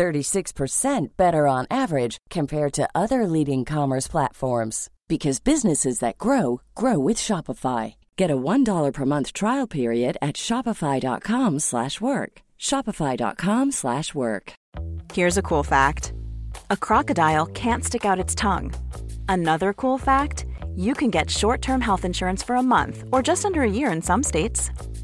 36% better on average compared to other leading commerce platforms because businesses that grow grow with Shopify. Get a $1 per month trial period at shopify.com/work. shopify.com/work. Here's a cool fact. A crocodile can't stick out its tongue. Another cool fact, you can get short-term health insurance for a month or just under a year in some states.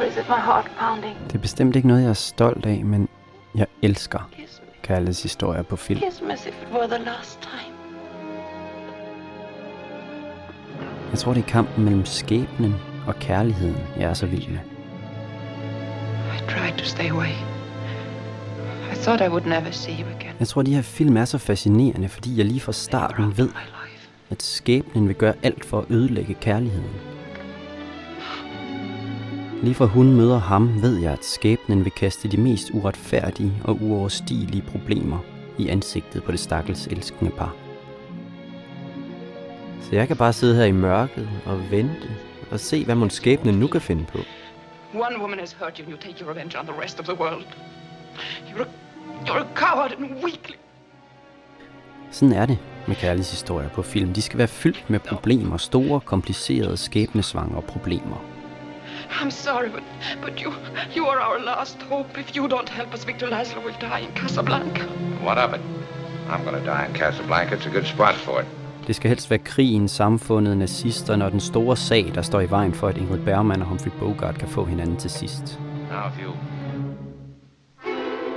Is it my heart pounding? Det er bestemt ikke noget, jeg er stolt af, men jeg elsker Kiss me. kærlighedshistorier på film. Kiss me as if it were the last time. Jeg tror, det er kampen mellem skæbnen og kærligheden, jeg er så vild med. I tried to stay away. I thought I would never see you again. Jeg tror, de her film er så fascinerende, fordi jeg lige fra starten ved, at skæbnen vil gøre alt for at ødelægge kærligheden. Lige fra hun møder ham, ved jeg, at skæbnen vil kaste de mest uretfærdige og uoverstigelige problemer i ansigtet på det stakkels elskende par. Så jeg kan bare sidde her i mørket og vente og se, hvad mon skæbnen nu kan finde på. One woman has hurt you and you take your revenge on the rest of the world. You're a, you're a coward and weakling. Sådan er det med kærlighedshistorier på film. De skal være fyldt med problemer, store, komplicerede, skæbnesvangre problemer. I'm sorry, but, but you, you are our last hope. If you don't help us, Victor Laszlo will die in Casablanca. What of it? I'm gonna die in Casablanca. It's a good spot for it. Det skal helst være krigen, samfundet, nazisterne og den store sag, der står i vejen for, at Ingrid Bergman og Humphrey Bogart kan få hinanden til sidst. Now, you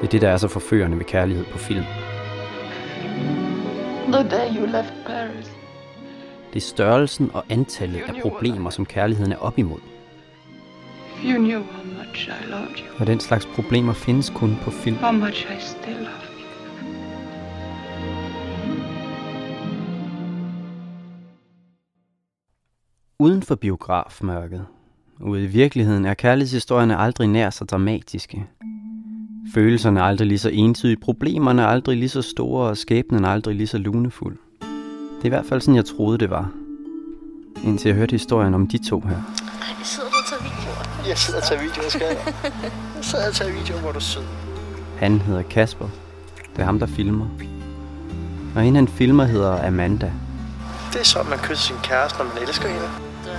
Det er det, der er så forførende ved kærlighed på film. The day you left Paris. Det er størrelsen og antallet af problemer, som kærligheden er op imod. If you knew how much I loved you, Og den slags problemer findes kun på film. how much I still love you. Uden for biografmørket, ude i virkeligheden, er kærlighedshistorierne aldrig nær så dramatiske. Følelserne er aldrig lige så entydige, problemerne er aldrig lige så store, og skæbnen er aldrig lige så lunefuld. Det er i hvert fald sådan, jeg troede, det var. Indtil jeg hørte historien om de to her. Sidder og tager videoer? Jeg sidder og tager videoer, skal jeg. Jeg sidder og tager videoer, hvor du er sød. Han hedder Kasper. Det er ham, der filmer. Og hende, han filmer, hedder Amanda. Det er sådan, man kysser sin kæreste, når man elsker hende. Du er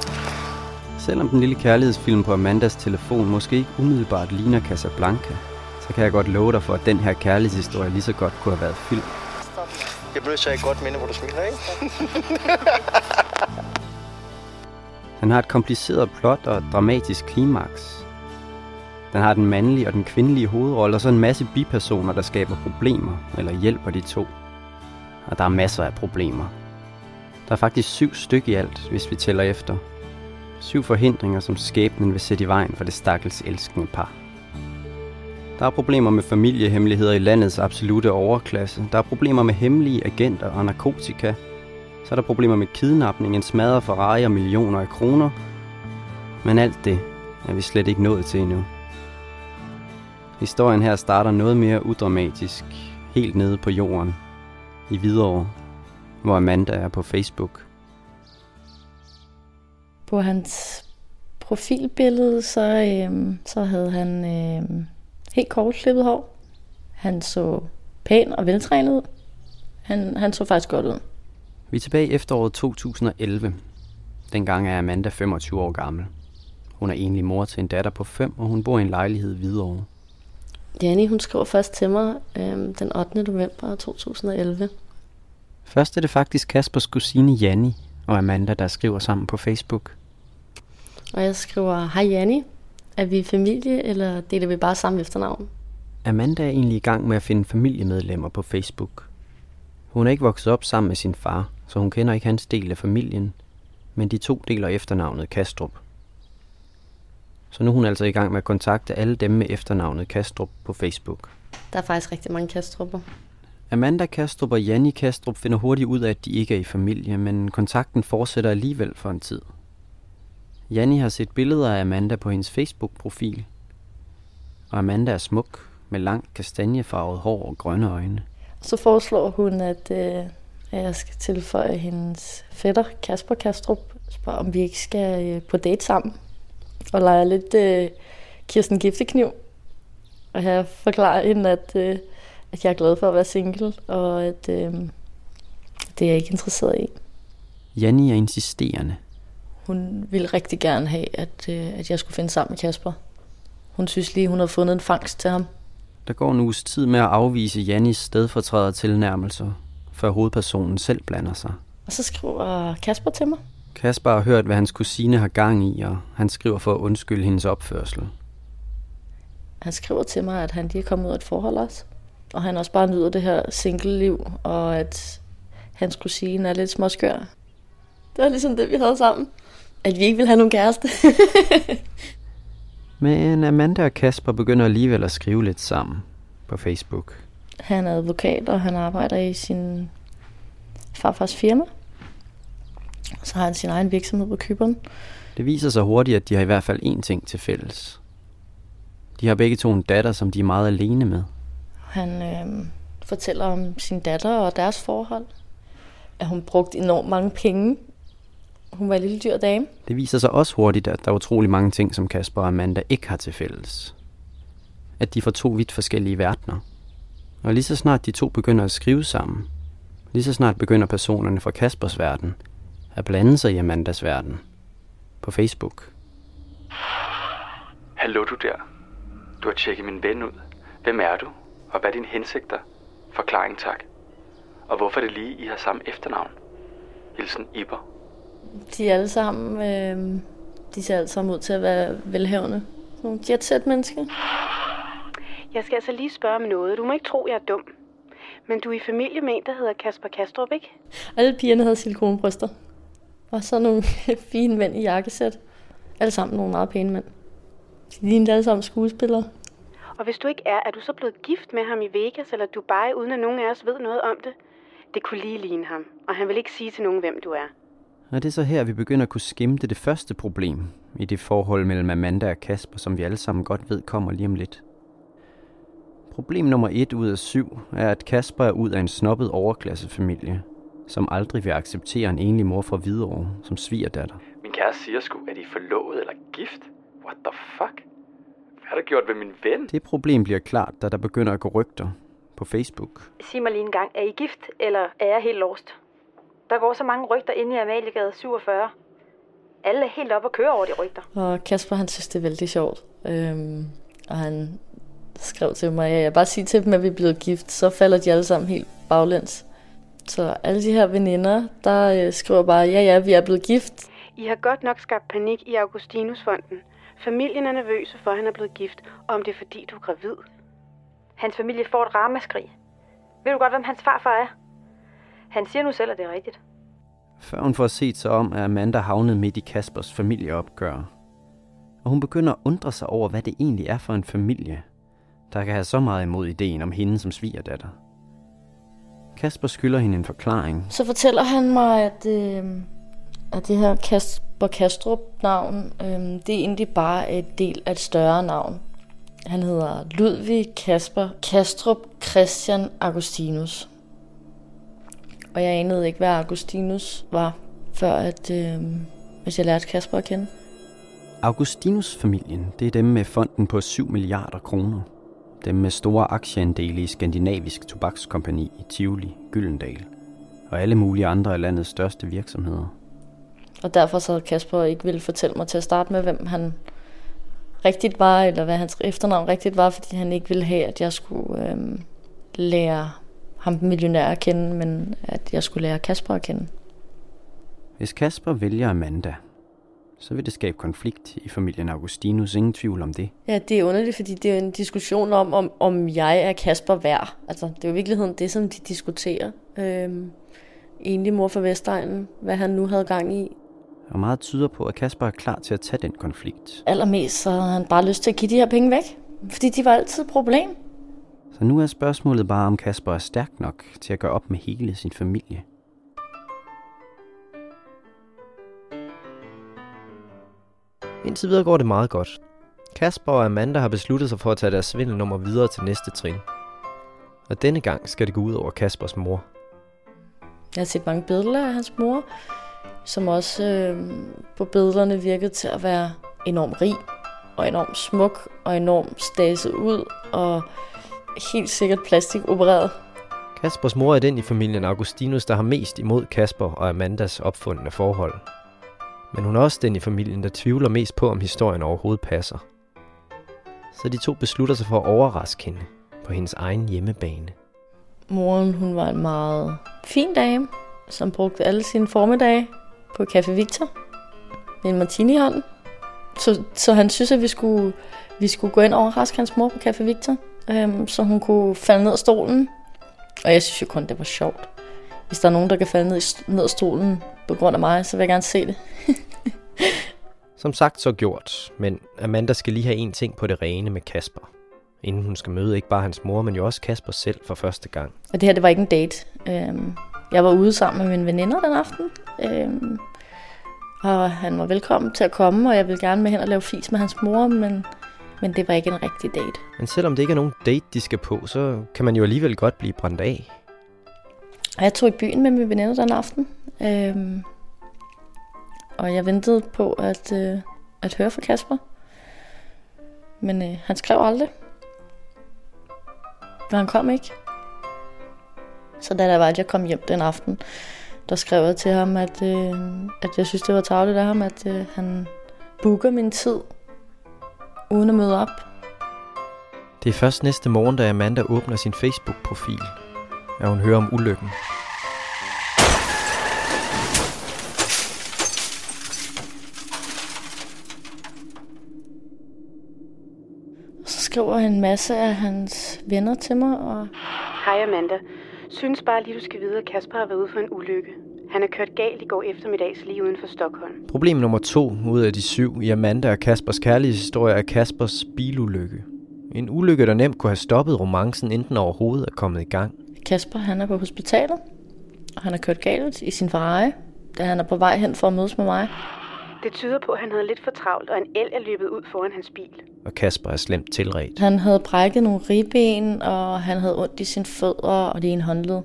så. Selvom den lille kærlighedsfilm på Amandas telefon måske ikke umiddelbart ligner Casablanca, så kan jeg godt love dig for, at den her kærlighedshistorie lige så godt kunne have været film. Jeg at have et godt minde, hvor du smiler, ikke? Den har et kompliceret plot og et dramatisk klimaks. Den har den mandlige og den kvindelige hovedrolle, og så en masse bipersoner, der skaber problemer eller hjælper de to. Og der er masser af problemer. Der er faktisk syv stykker i alt, hvis vi tæller efter. Syv forhindringer, som skæbnen vil sætte i vejen for det stakkels elskende par. Der er problemer med familiehemmeligheder i landets absolute overklasse. Der er problemer med hemmelige agenter og narkotika. Så er der problemer med kidnapning, en smadret Ferrari og millioner af kroner. Men alt det er vi slet ikke nået til endnu. Historien her starter noget mere udramatisk, helt nede på jorden, i Hvidovre, hvor Amanda er på Facebook. På hans profilbillede, så, øhm, så havde han øhm, helt kort klippet hår. Han så pæn og veltrænet ud. Han, han så faktisk godt ud. Vi er tilbage i efteråret 2011. Dengang er Amanda 25 år gammel. Hun er enlig mor til en datter på 5, og hun bor i en lejlighed i Hvidovre. Janni, hun skriver først til mig øh, den 8. november 2011. Først er det faktisk Kaspers kusine Janni og Amanda, der skriver sammen på Facebook. Og jeg skriver, hej Janni, er vi familie, eller deler vi bare samme efternavn? Amanda er egentlig i gang med at finde familiemedlemmer på Facebook. Hun er ikke vokset op sammen med sin far, så hun kender ikke hans del af familien, men de to deler efternavnet Kastrup. Så nu er hun altså i gang med at kontakte alle dem med efternavnet Kastrup på Facebook. Der er faktisk rigtig mange Kastrupper. Amanda Kastrup og Janni Kastrup finder hurtigt ud af, at de ikke er i familie, men kontakten fortsætter alligevel for en tid. Janni har set billeder af Amanda på hendes Facebook-profil. Og Amanda er smuk, med langt kastanjefarvet hår og grønne øjne. Så foreslår hun, at, øh, at jeg skal tilføje hendes fætter, Kasper Kastrup, spørger, om vi ikke skal øh, på date sammen. Og lege lidt øh, Kirsten Giftekniv. Og jeg forklarer hende, at, øh, at jeg er glad for at være single, og at øh, det er jeg ikke interesseret i. Janni er insisterende. Hun ville rigtig gerne have, at, øh, at jeg skulle finde sammen med Kasper. Hun synes lige, hun har fundet en fangst til ham. Der går en uges tid med at afvise Jannis stedfortræder tilnærmelser, før hovedpersonen selv blander sig. Og så skriver Kasper til mig. Kasper har hørt, hvad hans kusine har gang i, og han skriver for at undskylde hendes opførsel. Han skriver til mig, at han lige er kommet ud af et forhold også. Og han også bare nyder det her single-liv, og at hans kusine er lidt småskør. Det var ligesom det, vi havde sammen. At vi ikke ville have nogen kæreste. Men Amanda og Kasper begynder alligevel at skrive lidt sammen på Facebook. Han er advokat, og han arbejder i sin farfars firma. Så har han sin egen virksomhed på Kyberen. Det viser sig hurtigt, at de har i hvert fald én ting til fælles. De har begge to en datter, som de er meget alene med. Han øh, fortæller om sin datter og deres forhold. At hun brugte enormt mange penge. Hun var en lille dyr dame. Det viser sig også hurtigt, at der er utrolig mange ting, som Kasper og Amanda ikke har til fælles. At de får to vidt forskellige verdener. Og lige så snart de to begynder at skrive sammen, lige så snart begynder personerne fra Kaspers verden at blande sig i Amandas verden. På Facebook. Hallo du der. Du har tjekket min ven ud. Hvem er du? Og hvad er dine hensigter? Forklaring tak. Og hvorfor er det lige, I har samme efternavn? Hilsen Iber. De er alle sammen, øh, de ser alle sammen ud til at være velhavende. Nogle jetset-mennesker. Jeg skal altså lige spørge om noget. Du må ikke tro, jeg er dum. Men du er i familie med en, der hedder Kasper Kastrup, ikke? Alle pigerne havde silikonbryster. Og så nogle fine mænd i jakkesæt. Alle sammen nogle meget pæne mænd. De lignede alle sammen skuespillere. Og hvis du ikke er, er du så blevet gift med ham i Vegas eller Dubai, uden at nogen af os ved noget om det? Det kunne lige ligne ham, og han vil ikke sige til nogen, hvem du er. Og det er så her, vi begynder at kunne skimte det første problem i det forhold mellem Amanda og Kasper, som vi alle sammen godt ved kommer lige om lidt. Problem nummer et ud af syv er, at Kasper er ud af en snobbet overklassefamilie, som aldrig vil acceptere en enlig mor fra Hvidovre som svigerdatter. Min kæreste siger sgu, at I er forlovet eller gift. What the fuck? Hvad har du gjort ved min ven? Det problem bliver klart, da der begynder at gå rygter på Facebook. Sig mig lige en gang, er I gift, eller er jeg helt lost? Der går så mange rygter inde i Amaliegade 47. Alle er helt op og kører over de rygter. Og Kasper, han synes, det er vældig sjovt. Øhm, og han skrev til mig, at jeg bare sige til dem, at vi er blevet gift, så falder de alle sammen helt baglæns. Så alle de her veninder, der øh, skriver bare, ja ja, vi er blevet gift. I har godt nok skabt panik i Augustinusfonden. Familien er nervøse for, at han er blevet gift, og om det er fordi, du er gravid. Hans familie får et ramaskrig. Ved du godt, hvem hans farfar er? Han siger nu selv, at det er rigtigt. Før hun får set sig om, er Amanda havnet midt i Kaspers familieopgør. Og hun begynder at undre sig over, hvad det egentlig er for en familie, der kan have så meget imod ideen om hende som svigerdatter. Kasper skylder hende en forklaring. Så fortæller han mig, at, øh, at det her Kasper Kastrup-navn, øh, det er egentlig bare et del af et større navn. Han hedder Ludvig Kasper Kastrup Christian Augustinus. Og jeg anede ikke, hvad Augustinus var, før at, øh, hvis jeg lærte Kasper at kende. Augustinus-familien, det er dem med fonden på 7 milliarder kroner. Dem med store aktieandele i Skandinavisk Tobakskompani i Tivoli, Gyldendal og alle mulige andre af landets største virksomheder. Og derfor så Kasper ikke ville fortælle mig til at starte med, hvem han rigtigt var, eller hvad hans efternavn rigtigt var, fordi han ikke ville have, at jeg skulle øhm, lære ham millionær at kende, men at jeg skulle lære Kasper at kende. Hvis Kasper vælger Amanda, så vil det skabe konflikt i familien Augustinus. Ingen tvivl om det. Ja, det er underligt, fordi det er en diskussion om, om, om jeg er Kasper værd. Altså, det er jo i virkeligheden det, som de diskuterer. Øhm, egentlig mor for Vestegnen, hvad han nu havde gang i. Og meget tyder på, at Kasper er klar til at tage den konflikt. Allermest så har han bare lyst til at give de her penge væk. Fordi de var altid et problem. Så nu er spørgsmålet bare, om Kasper er stærk nok til at gøre op med hele sin familie. Indtil videre går det meget godt. Kasper og Amanda har besluttet sig for at tage deres svindelnummer videre til næste trin. Og denne gang skal det gå ud over Kaspers mor. Jeg har set mange billeder af hans mor, som også øh, på billederne virkede til at være enormt rig og enormt smuk og enormt staset ud og helt sikkert plastikopereret. Kaspers mor er den i familien Augustinus, der har mest imod Kasper og Amandas opfundne forhold. Men hun er også den i familien, der tvivler mest på, om historien overhovedet passer. Så de to beslutter sig for at overraske hende på hendes egen hjemmebane. Moren hun var en meget fin dame, som brugte alle sine formiddage på Café Victor med en martini i hånden. Så, så han synes, at vi skulle, vi skulle gå ind og overraske hans mor på Café Victor, øhm, så hun kunne falde ned af stolen. Og jeg synes jo kun, det var sjovt. Hvis der er nogen, der kan falde ned, ned af stolen på grund af mig, så vil jeg gerne se det. Som sagt så gjort, men Amanda skal lige have en ting på det rene med Kasper. Inden hun skal møde ikke bare hans mor, men jo også Kasper selv for første gang. Og det her, det var ikke en date. Øhm, jeg var ude sammen med mine veninder den aften. Øhm, og han var velkommen til at komme, og jeg ville gerne med hen og lave fis med hans mor, men, men det var ikke en rigtig date. Men selvom det ikke er nogen date, de skal på, så kan man jo alligevel godt blive brændt af. Og jeg tog i byen med min veninde den aften. Øhm, og jeg ventede på at, øh, at høre fra Kasper. Men øh, han skrev aldrig. Men han kom ikke. Så da der var, at jeg kom hjem den aften, der skrev jeg til ham, at, øh, at jeg synes, det var tavligt af ham, at øh, han booker min tid, uden at møde op. Det er først næste morgen, da Amanda åbner sin Facebook-profil, at hun hører om ulykken. Så skriver en masse af hans venner til mig, og Hej Amanda. Synes bare lige, du skal vide, at Kasper har været ude for en ulykke. Han er kørt galt i går eftermiddags lige uden for Stockholm. Problem nummer to ud af de syv i Amanda og Kaspers kærlighedshistorie er Kaspers bilulykke. En ulykke, der nemt kunne have stoppet romancen, inden den overhovedet er kommet i gang. Kasper han er på hospitalet, og han har kørt galt i sin Ferrari, da han er på vej hen for at mødes med mig. Det tyder på, at han havde lidt for travlt, og en el er løbet ud foran hans bil. Og Kasper er slemt tilret. Han havde brækket nogle ribben, og han havde ondt i sine fødder og det ene håndled.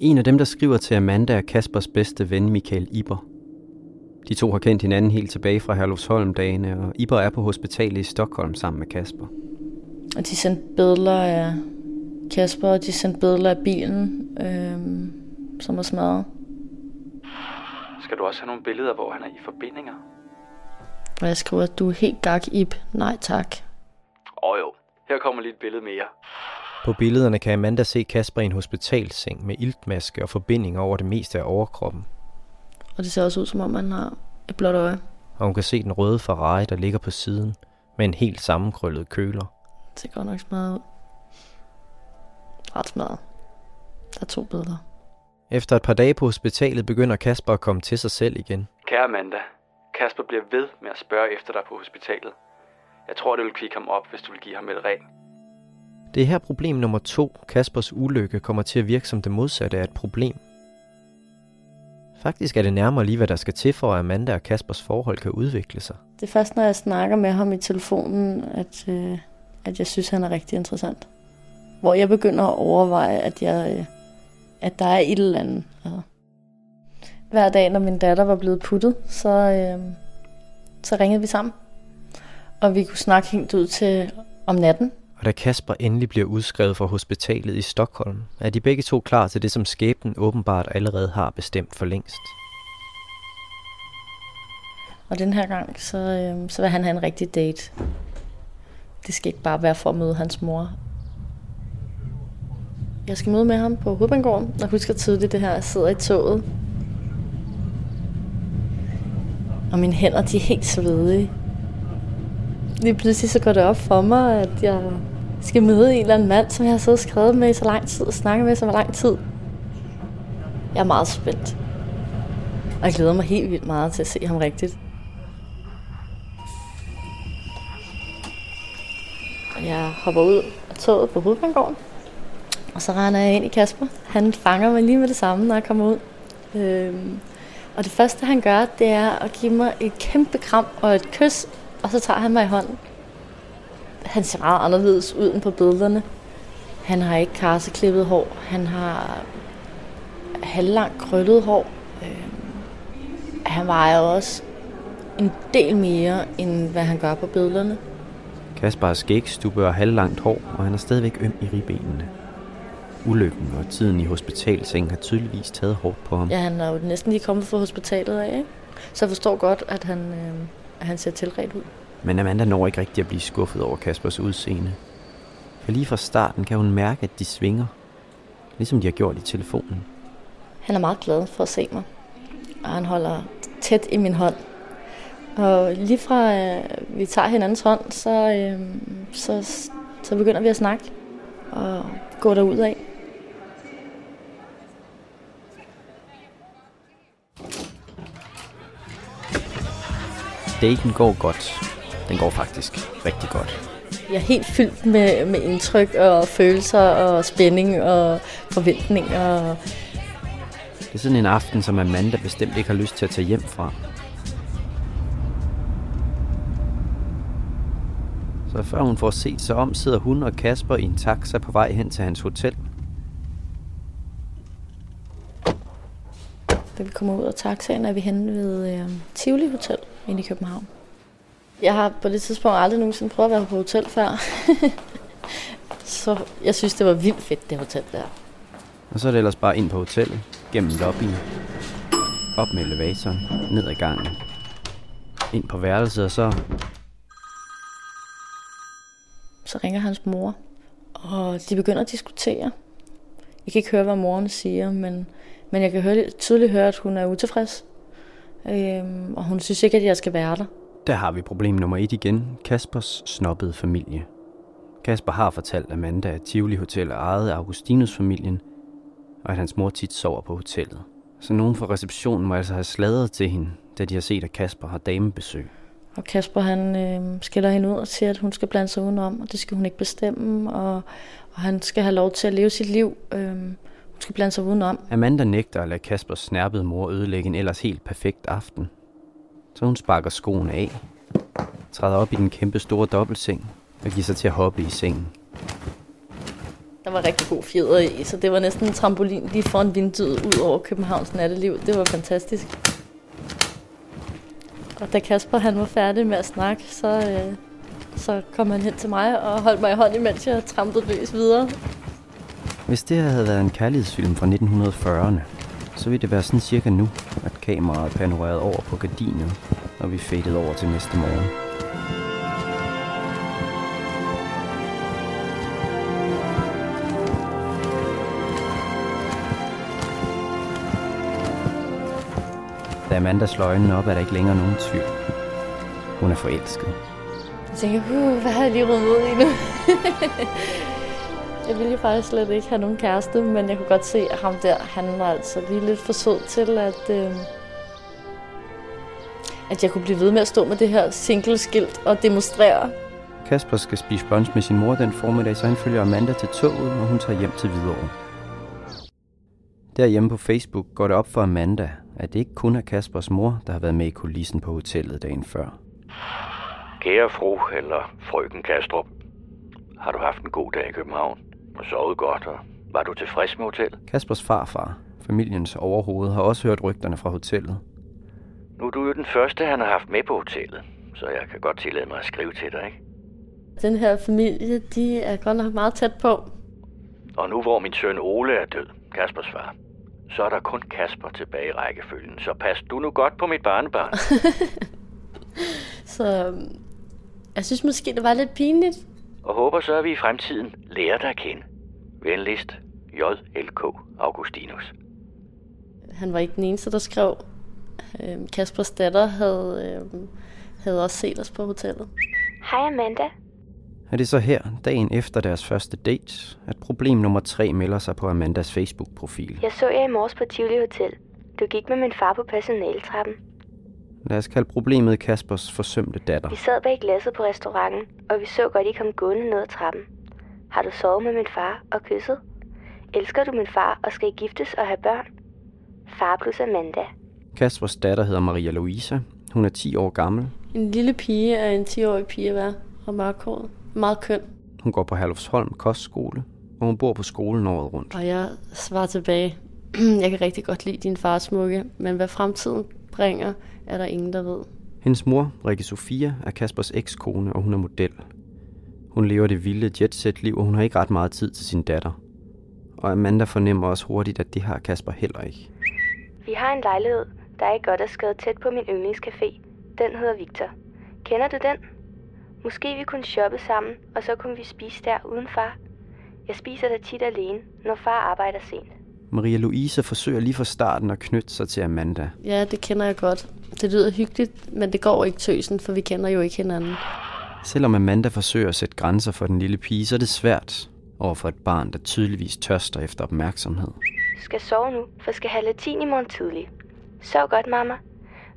En af dem, der skriver til Amanda, er Kaspers bedste ven, Michael Iber. De to har kendt hinanden helt tilbage fra Herlufsholm-dagene, og Iber er på hospitalet i Stockholm sammen med Kasper. Og de sendte billeder af Kasper, og de sendte billeder af bilen, øhm, som var smadret. Skal du også have nogle billeder, hvor han er i forbindinger? Og jeg skriver, at du er helt gak, Ib. Nej tak. Åh oh, jo, her kommer lige et billede mere. På billederne kan Amanda se Kasper i en hospitalseng med iltmaske og forbindinger over det meste af overkroppen. Og det ser også ud, som om han har et blåt øje. Og hun kan se den røde Ferrari, der ligger på siden, med en helt sammenkrøllet køler. Det ser godt nok smadret ud. Ret smadret. Der er to billeder. Efter et par dage på hospitalet begynder Kasper at komme til sig selv igen. Kære Amanda, Kasper bliver ved med at spørge efter dig på hospitalet. Jeg tror, det vil kvikke ham op, hvis du vil give ham et ring. Det er her problem nummer to, Kaspers ulykke, kommer til at virke som det modsatte af et problem. Faktisk er det nærmere lige, hvad der skal til for, at Amanda og Kaspers forhold kan udvikle sig. Det er først, når jeg snakker med ham i telefonen, at, øh, at jeg synes, han er rigtig interessant. Hvor jeg begynder at overveje, at, jeg, øh, at der er et eller andet. Altså. Hver dag, når min datter var blevet puttet, så, øh, så ringede vi sammen. Og vi kunne snakke helt ud til om natten. Og da Kasper endelig bliver udskrevet fra hospitalet i Stockholm, er de begge to klar til det, som skæbnen åbenbart allerede har bestemt for længst. Og den her gang, så, øh, så vil han have en rigtig date. det skal ikke bare være for at møde hans mor. Jeg skal møde med ham på Hovedbanegården. Jeg husker tydeligt det her, jeg sidder i toget. Og mine hænder, de er helt svedige. Lige pludselig så går det op for mig, at jeg skal møde en eller anden mand, som jeg har siddet og skrevet med i så lang tid og snakket med i så lang tid. Jeg er meget spændt. Og jeg glæder mig helt vildt meget til at se ham rigtigt. Jeg hopper ud af toget på Hovedbanegården. Og så render jeg ind i Kasper. Han fanger mig lige med det samme, når jeg kommer ud. Øhm, og det første, han gør, det er at give mig et kæmpe kram og et kys, og så tager han mig i hånden. Han ser meget anderledes ud end på billederne. Han har ikke karseklippet hår. Han har halvlangt krøllet hår. Øhm, han vejer også en del mere, end hvad han gør på billederne. Kasper har skægstubbe og halvlangt hår, og han er stadigvæk øm i ribbenene. Ulykken og tiden i hospitalsengen har tydeligvis taget hårdt på ham. Ja, han er jo næsten lige kommet fra hospitalet af, ikke? Så jeg forstår godt, at han, øh, at han ser tilret ud. Men Amanda når ikke rigtig at blive skuffet over Kaspers udseende. For lige fra starten kan hun mærke, at de svinger. Ligesom de har gjort i telefonen. Han er meget glad for at se mig. Og han holder tæt i min hånd. Og lige fra øh, vi tager hinandens hånd, så, øh, så, så begynder vi at snakke og gå derud af. Daten går godt. Den går faktisk rigtig godt. Jeg er helt fyldt med, med indtryk og følelser og spænding og forventninger. Det er sådan en aften, som Amanda bestemt ikke har lyst til at tage hjem fra. Så før hun får set sig om, sidder hun og Kasper i en taxa på vej hen til hans hotel. Da vi kommer ud af taxaen, er vi henne ved øh, Tivoli Hotel inde i København. Jeg har på det tidspunkt aldrig nogensinde prøvet at være på hotel før. så jeg synes, det var vildt fedt, det hotel der. Og så er det ellers bare ind på hotellet, gennem lobbyen, op med elevatoren, ned ad gangen, ind på værelset, og så... Så ringer hans mor, og de begynder at diskutere. Jeg kan ikke høre, hvad moren siger, men, men jeg kan høre, tydeligt høre, at hun er utilfreds. Øhm, og hun synes ikke, at jeg skal være der. Der har vi problem nummer et igen. Kaspers snobbede familie. Kasper har fortalt Amanda, at Tivoli Hotel er ejet af Augustinus-familien, og at hans mor tit sover på hotellet. Så nogen fra receptionen må altså have sladret til hende, da de har set, at Kasper har damebesøg. Og Kasper han øh, skiller hende ud og siger, at hun skal blande sig udenom, og det skal hun ikke bestemme, og, og han skal have lov til at leve sit liv. Øh, skal blande sig udenom. Amanda nægter at lade Kaspers snærpede mor ødelægge en ellers helt perfekt aften. Så hun sparker skoene af, træder op i den kæmpe store dobbeltseng og giver sig til at hoppe i sengen. Der var rigtig god fjeder i, så det var næsten en trampolin lige foran vinduet ud over Københavns natteliv. Det var fantastisk. Og da Kasper han var færdig med at snakke, så, øh, så kom han hen til mig og holdt mig i hånden, mens jeg trampede løs videre. Hvis det her havde været en kærlighedsfilm fra 1940'erne, så ville det være sådan cirka nu, at kameraet panorerede over på gardinet, og vi faded over til næste morgen. Da Amanda slår øjnene op, er der ikke længere nogen tvivl. Hun er forelsket. Jeg tænker, uh, hvad havde jeg lige rummet ud i nu? jeg ville jo faktisk slet ikke have nogen kæreste, men jeg kunne godt se, at ham der, han var altså lige lidt for sød til, at, øh, at jeg kunne blive ved med at stå med det her single-skilt og demonstrere. Kasper skal spise brunch med sin mor den formiddag, så han følger Amanda til toget, og hun tager hjem til Hvidovre. Derhjemme på Facebook går det op for Amanda, at det ikke kun er Kaspers mor, der har været med i kulissen på hotellet dagen før. Kære fru eller frøken Kastrup, har du haft en god dag i København og sovet godt, og var du tilfreds med hotellet? Kaspers farfar, familiens overhoved, har også hørt rygterne fra hotellet. Nu er du jo den første, han har haft med på hotellet, så jeg kan godt tillade mig at skrive til dig, ikke? Den her familie, de er godt nok meget tæt på. Og nu hvor min søn Ole er død, Kaspers far, så er der kun Kasper tilbage i rækkefølgen. Så pas du nu godt på mit barnebarn. så øhm, jeg synes måske, det var lidt pinligt, og håber så, at vi i fremtiden lærer dig at kende. Venligst, J.L.K. Augustinus. Han var ikke den eneste, der skrev. Øhm, Kaspers datter havde, øhm, havde også set os på hotellet. Hej Amanda. Er det så her, dagen efter deres første date, at problem nummer tre melder sig på Amandas Facebook-profil? Jeg så jer i morges på Tivoli Hotel. Du gik med min far på personaltrappen. Lad os kalde problemet Kaspers forsømte datter. Vi sad bag glasset på restauranten, og vi så godt, I kom gående ned ad trappen. Har du sovet med min far og kysset? Elsker du min far, og skal I giftes og have børn? Far plus Amanda. Kaspers datter hedder Maria Louisa. Hun er 10 år gammel. En lille pige er en 10-årig pige værd og mørkhåret. Meget køn. Hun går på Herlufsholm Kostskole, og hun bor på skolen året rundt. Og jeg svarer tilbage, jeg kan rigtig godt lide din fars smukke, men hvad fremtiden bringer, er der ingen, der ved. Hendes mor, Rikke Sofia, er Kaspers ekskone, og hun er model. Hun lever det vilde jetset-liv, og hun har ikke ret meget tid til sin datter. Og Amanda fornemmer også hurtigt, at det har Kasper heller ikke. Vi har en lejlighed, der er godt er skrevet tæt på min yndlingscafé. Den hedder Victor. Kender du den? Måske vi kunne shoppe sammen, og så kunne vi spise der uden far. Jeg spiser der tit alene, når far arbejder sent. Maria Louise forsøger lige fra starten at knytte sig til Amanda. Ja, det kender jeg godt. Det lyder hyggeligt, men det går ikke tøsen, for vi kender jo ikke hinanden. Selvom Amanda forsøger at sætte grænser for den lille pige, så er det svært over for et barn, der tydeligvis tørster efter opmærksomhed. Skal sove nu, for skal have latin i morgen tidlig. Sov godt, mamma.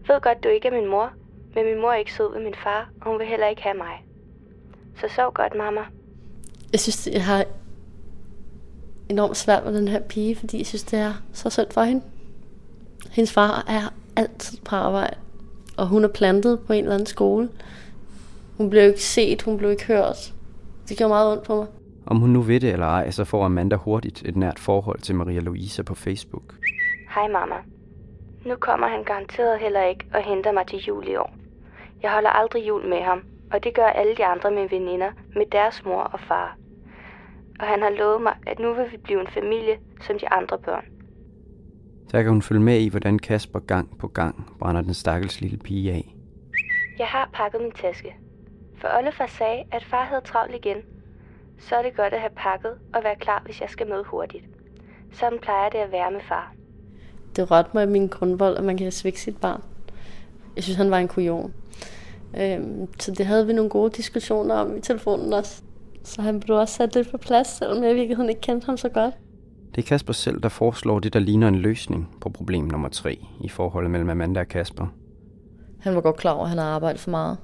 Ved godt, du ikke er min mor, men min mor er ikke sød ved min far, og hun vil heller ikke have mig. Så sov godt, mamma. Jeg synes, jeg har enormt svært med den her pige, fordi jeg synes, det er så synd for hende. Hendes far er altid på arbejde, og hun er plantet på en eller anden skole. Hun blev ikke set, hun blev ikke hørt. Det gjorde meget ondt på mig. Om hun nu ved det eller ej, så får Amanda hurtigt et nært forhold til Maria Louise på Facebook. Hej, mamma. Nu kommer han garanteret heller ikke og henter mig til jul i år. Jeg holder aldrig jul med ham, og det gør alle de andre mine veninder med deres mor og far. Og han har lovet mig, at nu vil vi blive en familie som de andre børn. Der kan hun følge med i, hvordan Kasper gang på gang brænder den stakkels lille pige af. Jeg har pakket min taske. For Ollefar sagde, at far havde travlt igen. Så er det godt at have pakket og være klar, hvis jeg skal med hurtigt. Sådan plejer det at være med far. Det rørte mig i min grundvold, at man kan svække sit barn. Jeg synes, han var en kujon. Øhm, så det havde vi nogle gode diskussioner om i telefonen også. Så han blev også sat lidt på plads, selvom jeg i virkeligheden ikke kendte ham så godt. Det er Kasper selv, der foreslår det, der ligner en løsning på problem nummer tre i forholdet mellem Amanda og Kasper. Han var godt klar over, at han havde arbejdet for meget.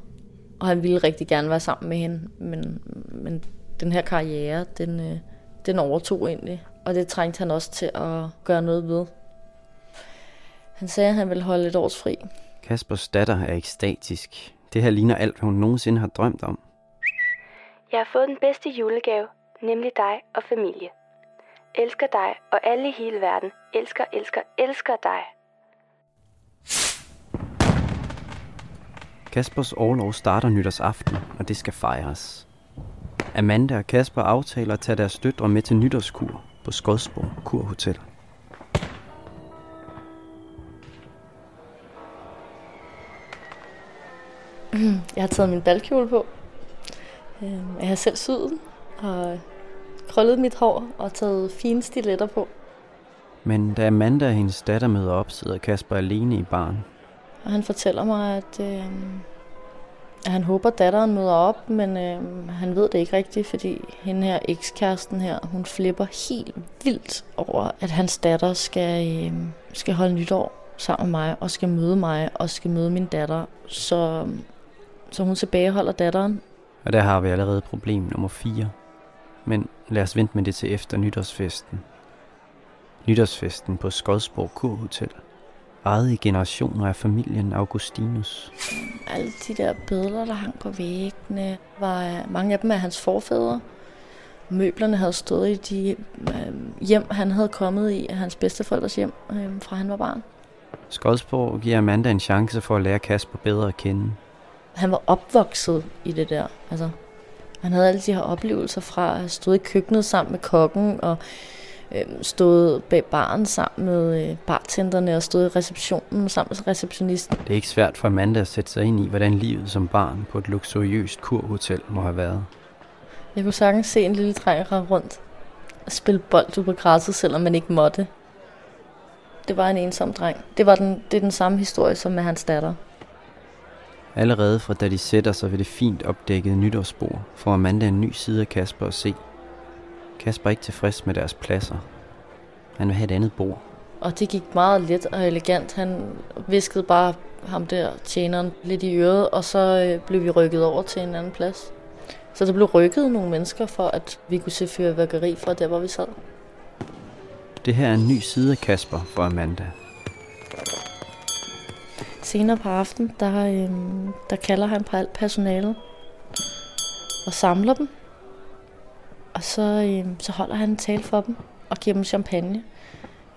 Og han ville rigtig gerne være sammen med hende. Men, men den her karriere, den, øh, den overtog egentlig. Og det trængte han også til at gøre noget ved. Han sagde, at han ville holde et års fri. Kaspers datter er ekstatisk. Det her ligner alt, hvad hun nogensinde har drømt om. Jeg har fået den bedste julegave, nemlig dig og familie. Elsker dig, og alle i hele verden elsker, elsker, elsker dig. Kaspers overlov starter nytårsaften, og det skal fejres. Amanda og Kasper aftaler at tage deres døtre med til nytårskur på Skodsborg Kurhotel. Jeg har taget min balkjole på. Øhm, jeg har selv syet den og krøllet mit hår og taget fine stiletter på. Men da Amanda og hendes datter møder op, sidder Kasper alene i baren. Og han fortæller mig, at, øh, at han håber, at datteren møder op, men øh, han ved det ikke rigtigt, fordi hende her, ekskæresten her, hun flipper helt vildt over, at hans datter skal, øh, skal holde nytår sammen med mig, og skal møde mig, og skal møde min datter. Så, så hun tilbageholder datteren. Og der har vi allerede problem nummer 4. Men lad os vente med det til efter nytårsfesten. Nytårsfesten på Skodsborg Kurhotel. Ejet i generationer af familien Augustinus. Alle de der billeder, der hang på væggene, var mange af dem af hans forfædre. Møblerne havde stået i de øh, hjem, han havde kommet i, hans bedsteforældres hjem, øh, fra han var barn. Skodsborg giver Amanda en chance for at lære Kasper bedre at kende. Han var opvokset i det der. Altså, han havde alle de her oplevelser fra at stået i køkkenet sammen med kokken, og øh, stået bag baren sammen med øh, bartenderne, og stået i receptionen sammen med receptionisten. Det er ikke svært for Amanda at sætte sig ind i, hvordan livet som barn på et luksuriøst kurhotel må have været. Jeg kunne sagtens se en lille dreng rende rundt og spille bold ud på græsset, selvom man ikke måtte. Det var en ensom dreng. Det, var den, det er den samme historie som med hans datter. Allerede fra da de sætter sig ved det fint opdækkede nytårsbord, får Amanda en ny side af Kasper at se. Kasper er ikke tilfreds med deres pladser. Han vil have et andet bord. Og det gik meget let og elegant. Han viskede bare ham der, tjeneren, lidt i øret, og så øh, blev vi rykket over til en anden plads. Så der blev rykket nogle mennesker for, at vi kunne se fyrværkeri fra der, hvor vi sad. Det her er en ny side af Kasper for Amanda. Senere på aftenen, der, øh, der kalder han på alt personalet og samler dem. Og så, øh, så holder han en tale for dem og giver dem champagne.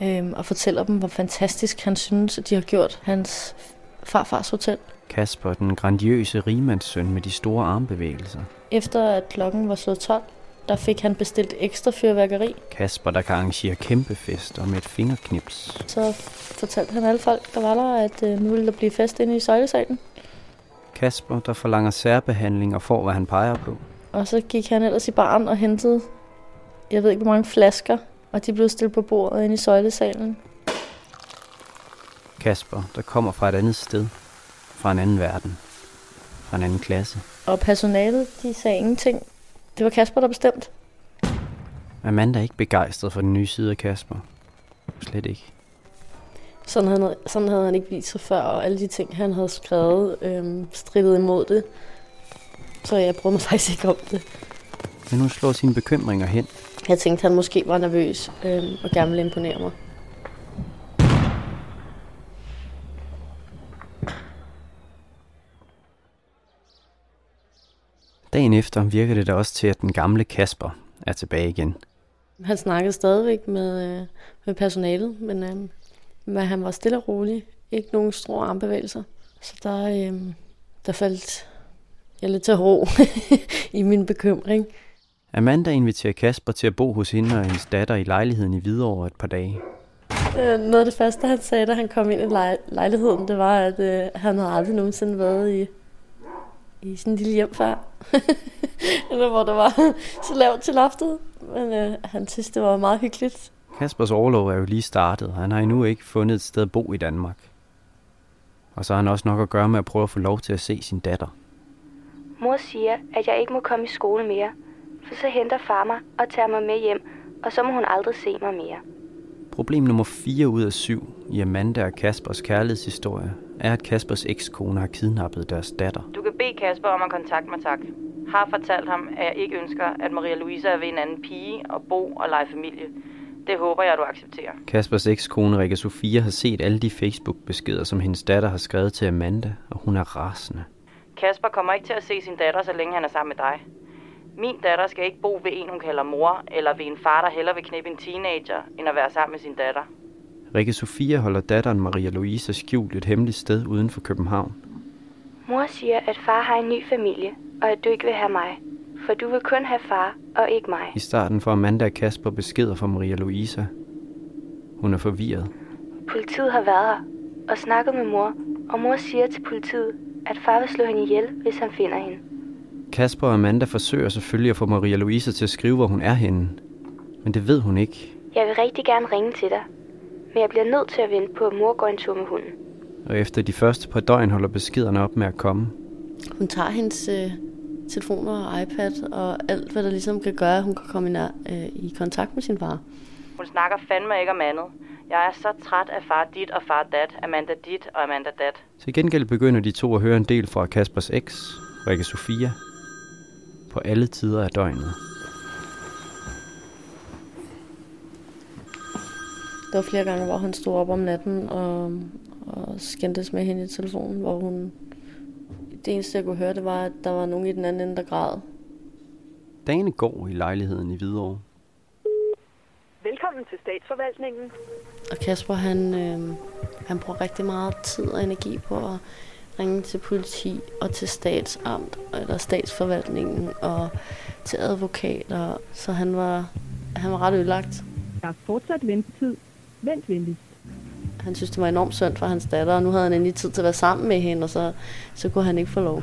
Øh, og fortæller dem, hvor fantastisk han synes, at de har gjort hans farfars hotel. Kasper, den grandiøse rigmandssøn med de store armbevægelser. Efter at klokken var slået 12, der fik han bestilt ekstra fyrværkeri. Kasper, der kan arrangere kæmpe fester med et fingerknips. Så fortalte han alle folk, der var der, at øh, nu ville der blive fest inde i søjlesalen. Kasper, der forlanger særbehandling og får, hvad han peger på. Og så gik han ellers i baren og hentede, jeg ved ikke hvor mange flasker, og de blev stillet på bordet inde i søjlesalen. Kasper, der kommer fra et andet sted, fra en anden verden, fra en anden klasse. Og personalet, de sagde ingenting. Det var Kasper, der bestemte. Amanda er ikke begejstret for den nye side af Kasper. Slet ikke. Sådan havde, sådan havde han ikke vist sig før, og alle de ting, han havde skrevet, øhm, strittede imod det. Så jeg brød mig faktisk ikke om det. Men hun slår sine bekymringer hen. Jeg tænkte, han måske var nervøs øhm, og gerne ville imponere mig. Dagen efter virker det da også til, at den gamle Kasper er tilbage igen. Han snakkede stadigvæk med, øh, med personalet, men, øh, men han var stille og rolig. Ikke nogen store armbevægelser. Så der, øh, der faldt jeg lidt til ro i min bekymring. Amanda inviterer Kasper til at bo hos hende og hendes datter i lejligheden i Hvidovre et par dage. Øh, noget af det første, han sagde, da han kom ind i lej- lejligheden, det var, at øh, han havde aldrig nogensinde været i, i sådan en lille hjem før. Eller hvor der var så lavt til loftet. Men øh, han synes, det var meget hyggeligt. Kaspers overlov er jo lige startet, og han har endnu ikke fundet et sted at bo i Danmark. Og så har han også nok at gøre med at prøve at få lov til at se sin datter. Mor siger, at jeg ikke må komme i skole mere, for så henter far mig og tager mig med hjem, og så må hun aldrig se mig mere. Problem nummer 4 ud af 7 i Amanda og Kaspers kærlighedshistorie er, at Kaspers ekskone har kidnappet deres datter. Du kan bede Kasper om at kontakte mig, tak. Har fortalt ham, at jeg ikke ønsker, at Maria Louise er ved en anden pige og bo og lege familie. Det håber jeg, du accepterer. Kaspers ekskone Rikke Sofia har set alle de Facebook-beskeder, som hendes datter har skrevet til Amanda, og hun er rasende. Kasper kommer ikke til at se sin datter, så længe han er sammen med dig. Min datter skal ikke bo ved en, hun kalder mor, eller ved en far, der hellere vil knippe en teenager, end at være sammen med sin datter. Rikke Sofia holder datteren Maria Louise skjult et hemmeligt sted uden for København. Mor siger, at far har en ny familie, og at du ikke vil have mig. For du vil kun have far, og ikke mig. I starten får Amanda og Kasper beskeder fra Maria Louise. Hun er forvirret. Politiet har været her og snakket med mor, og mor siger til politiet, at far vil slå hende ihjel, hvis han finder hende. Kasper og Amanda forsøger selvfølgelig at få Maria Louise til at skrive, hvor hun er henne. Men det ved hun ikke. Jeg vil rigtig gerne ringe til dig, men jeg bliver nødt til at vente på, at mor går en tur med hunden. Og efter de første par døgn holder beskederne op med at komme. Hun tager hendes øh, telefoner og iPad og alt, hvad der ligesom kan gøre, at hun kan komme i, nær, øh, i kontakt med sin far. Hun snakker fandme ikke om andet. Jeg er så træt af far dit og far dat, Amanda dit og Amanda dat. Til gengæld begynder de to at høre en del fra Kaspers eks, Rikke Sofia, på alle tider af døgnet. Der var flere gange, hvor han stod op om natten og, og skændtes med hende i telefonen, hvor hun... Det eneste, jeg kunne høre, det var, at der var nogen i den anden ende, der græd. Dagene går i lejligheden i Hvidovre. Velkommen til statsforvaltningen. Og Kasper, han, øh, han bruger rigtig meget tid og energi på at ringe til politi og til statsamt eller statsforvaltningen og til advokater. Så han var, han var ret ødelagt. Der er fortsat ventetid. Vent venligst. Han synes, det var enormt synd for hans datter, og nu havde han endelig tid til at være sammen med hende, og så, så kunne han ikke få lov.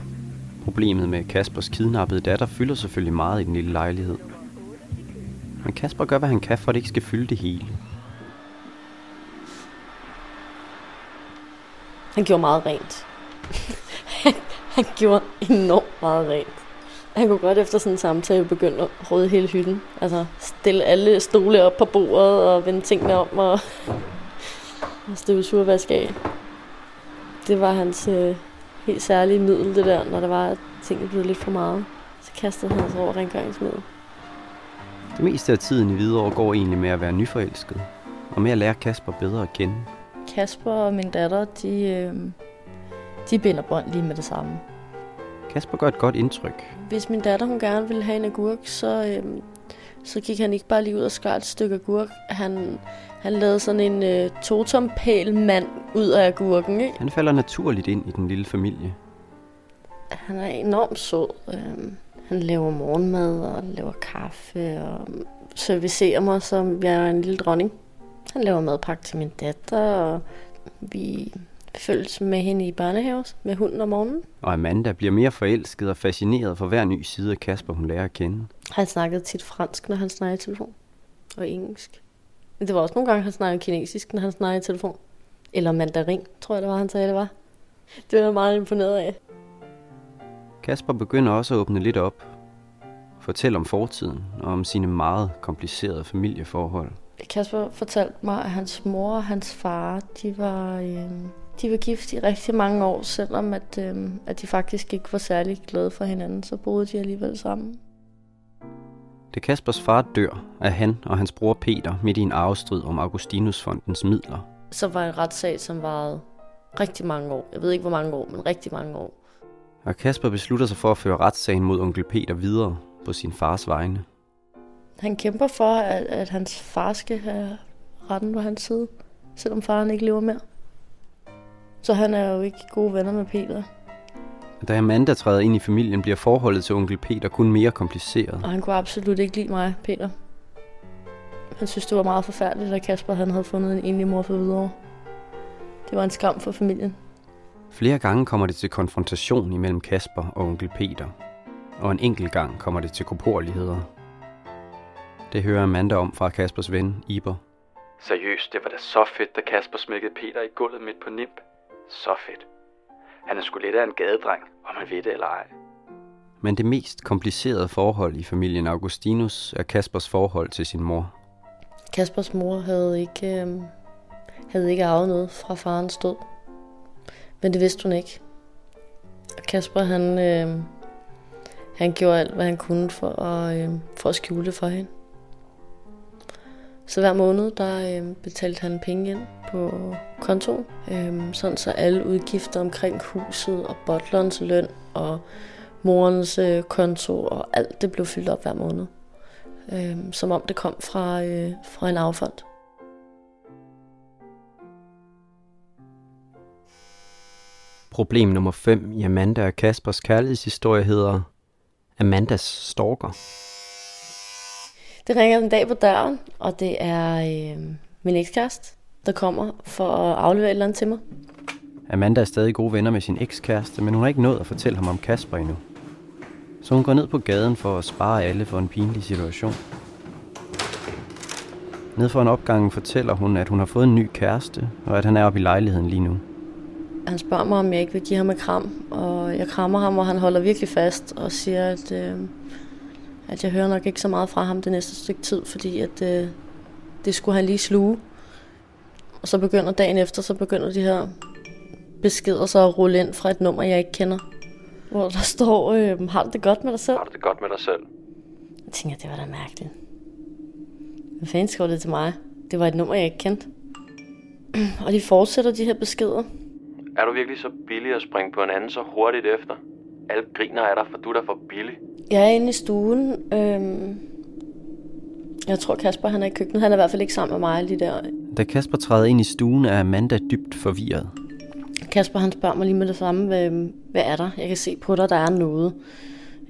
Problemet med Kaspers kidnappede datter fylder selvfølgelig meget i den lille lejlighed. Men Kasper gør, hvad han kan, for at det ikke skal fylde det hele. Han gjorde meget rent. han gjorde enormt meget rent. Han kunne godt efter sådan en samtale begynde at rydde hele hytten. Altså stille alle stole op på bordet og vende tingene om og, og støvsuge vaske af. Det var hans øh, helt særlige middel, det der, når der var, ting, tingene blev lidt for meget. Så kastede han sig over rengøringsmiddel. Det meste af tiden i Hvidovre går egentlig med at være nyforelsket, og med at lære Kasper bedre at kende. Kasper og min datter, de, øh, de binder bånd lige med det samme. Kasper gør et godt indtryk. Hvis min datter hun gerne ville have en agurk, så, øh, så gik han ikke bare lige ud og skar et stykke agurk. Han, han lavede sådan en øh, totompæl mand ud af agurken. Ikke? Han falder naturligt ind i den lille familie. Han er enormt sød. Øh, han laver morgenmad og laver kaffe og servicerer mig, som jeg er en lille dronning. Han laver madpakke til min datter, og vi følges med hende i børnehave med hunden om morgenen. Og Amanda bliver mere forelsket og fascineret for hver ny side af Kasper, hun lærer at kende. Han snakkede tit fransk, når han snakkede i telefon. Og engelsk. Men det var også nogle gange, han snakkede kinesisk, når han snakkede i telefon. Eller mandarin, tror jeg det var, han sagde det var. Det var jeg meget imponeret af. Kasper begynder også at åbne lidt op. Fortælle om fortiden og om sine meget komplicerede familieforhold. Kasper fortalte mig, at hans mor og hans far, de var, øh, de var gift i rigtig mange år, selvom at, øh, at de faktisk ikke var særlig glade for hinanden, så boede de alligevel sammen. Da Kaspers far dør, er han og hans bror Peter midt i en arvestrid om Augustinusfondens midler. Så var en retssag, som varede rigtig mange år. Jeg ved ikke, hvor mange år, men rigtig mange år. Og Kasper beslutter sig for at føre retssagen mod onkel Peter videre på sin fars vegne. Han kæmper for, at, at hans far skal have retten på hans side, selvom faren ikke lever mere. Så han er jo ikke gode venner med Peter. Da Amanda træder ind i familien, bliver forholdet til onkel Peter kun mere kompliceret. Og han kunne absolut ikke lide mig, Peter. Han synes, det var meget forfærdeligt, at Kasper han havde fundet en enlig mor for videre. Det var en skam for familien. Flere gange kommer det til konfrontation imellem Kasper og onkel Peter. Og en enkelt gang kommer det til korporligheder. Det hører Amanda om fra Kaspers ven, Iber. Seriøst, det var da så fedt, da Kasper smækkede Peter i gulvet midt på Nimb. Så fedt. Han er sgu lidt af en gadedreng, om man ved det eller ej. Men det mest komplicerede forhold i familien Augustinus er Kaspers forhold til sin mor. Kaspers mor havde ikke, øh, havde ikke arvet noget fra farens død. Men det vidste hun ikke. Og Kasper, han, øh, han gjorde alt, hvad han kunne for at, øh, for at skjule for hende. Så hver måned, der øh, betalte han penge ind på kontoen, øh, sådan så alle udgifter omkring huset og butlerens løn og morens øh, konto og alt det blev fyldt op hver måned. Øh, som om det kom fra, øh, fra en affond. Problem nummer 5 i Amanda og Kaspers kærlighedshistorie hedder Amandas stalker. Det ringer en dag på døren, og det er øh, min ekskæreste, der kommer for at aflevere et eller andet til mig. Amanda er stadig gode venner med sin ekskæreste, men hun har ikke nået at fortælle ham om Kasper endnu. Så hun går ned på gaden for at spare alle for en pinlig situation. Ned for en opgang fortæller hun, at hun har fået en ny kæreste, og at han er oppe i lejligheden lige nu. Han spørger mig, om jeg ikke vil give ham et kram, og jeg krammer ham, og han holder virkelig fast og siger, at, øh, at jeg hører nok ikke så meget fra ham det næste stykke tid, fordi at, øh, det skulle han lige sluge. Og så begynder dagen efter, så begynder de her beskeder så at rulle ind fra et nummer, jeg ikke kender. Hvor der står, øh, har du det godt med dig selv? Har du det godt med dig selv? Jeg tænker, det var da mærkeligt. Hvad fanden skrev det til mig? Det var et nummer, jeg ikke kendte. Og de fortsætter de her beskeder. Er du virkelig så billig at springe på en anden så hurtigt efter? Alle griner af dig, for du er da for billig. Jeg er inde i stuen. Øhm, jeg tror, Kasper han er i køkkenet. Han er i hvert fald ikke sammen med mig lige der. Da Kasper træder ind i stuen, er Amanda dybt forvirret. Kasper han spørger mig lige med det samme, hvad, hvad er der? Jeg kan se på dig, der er noget.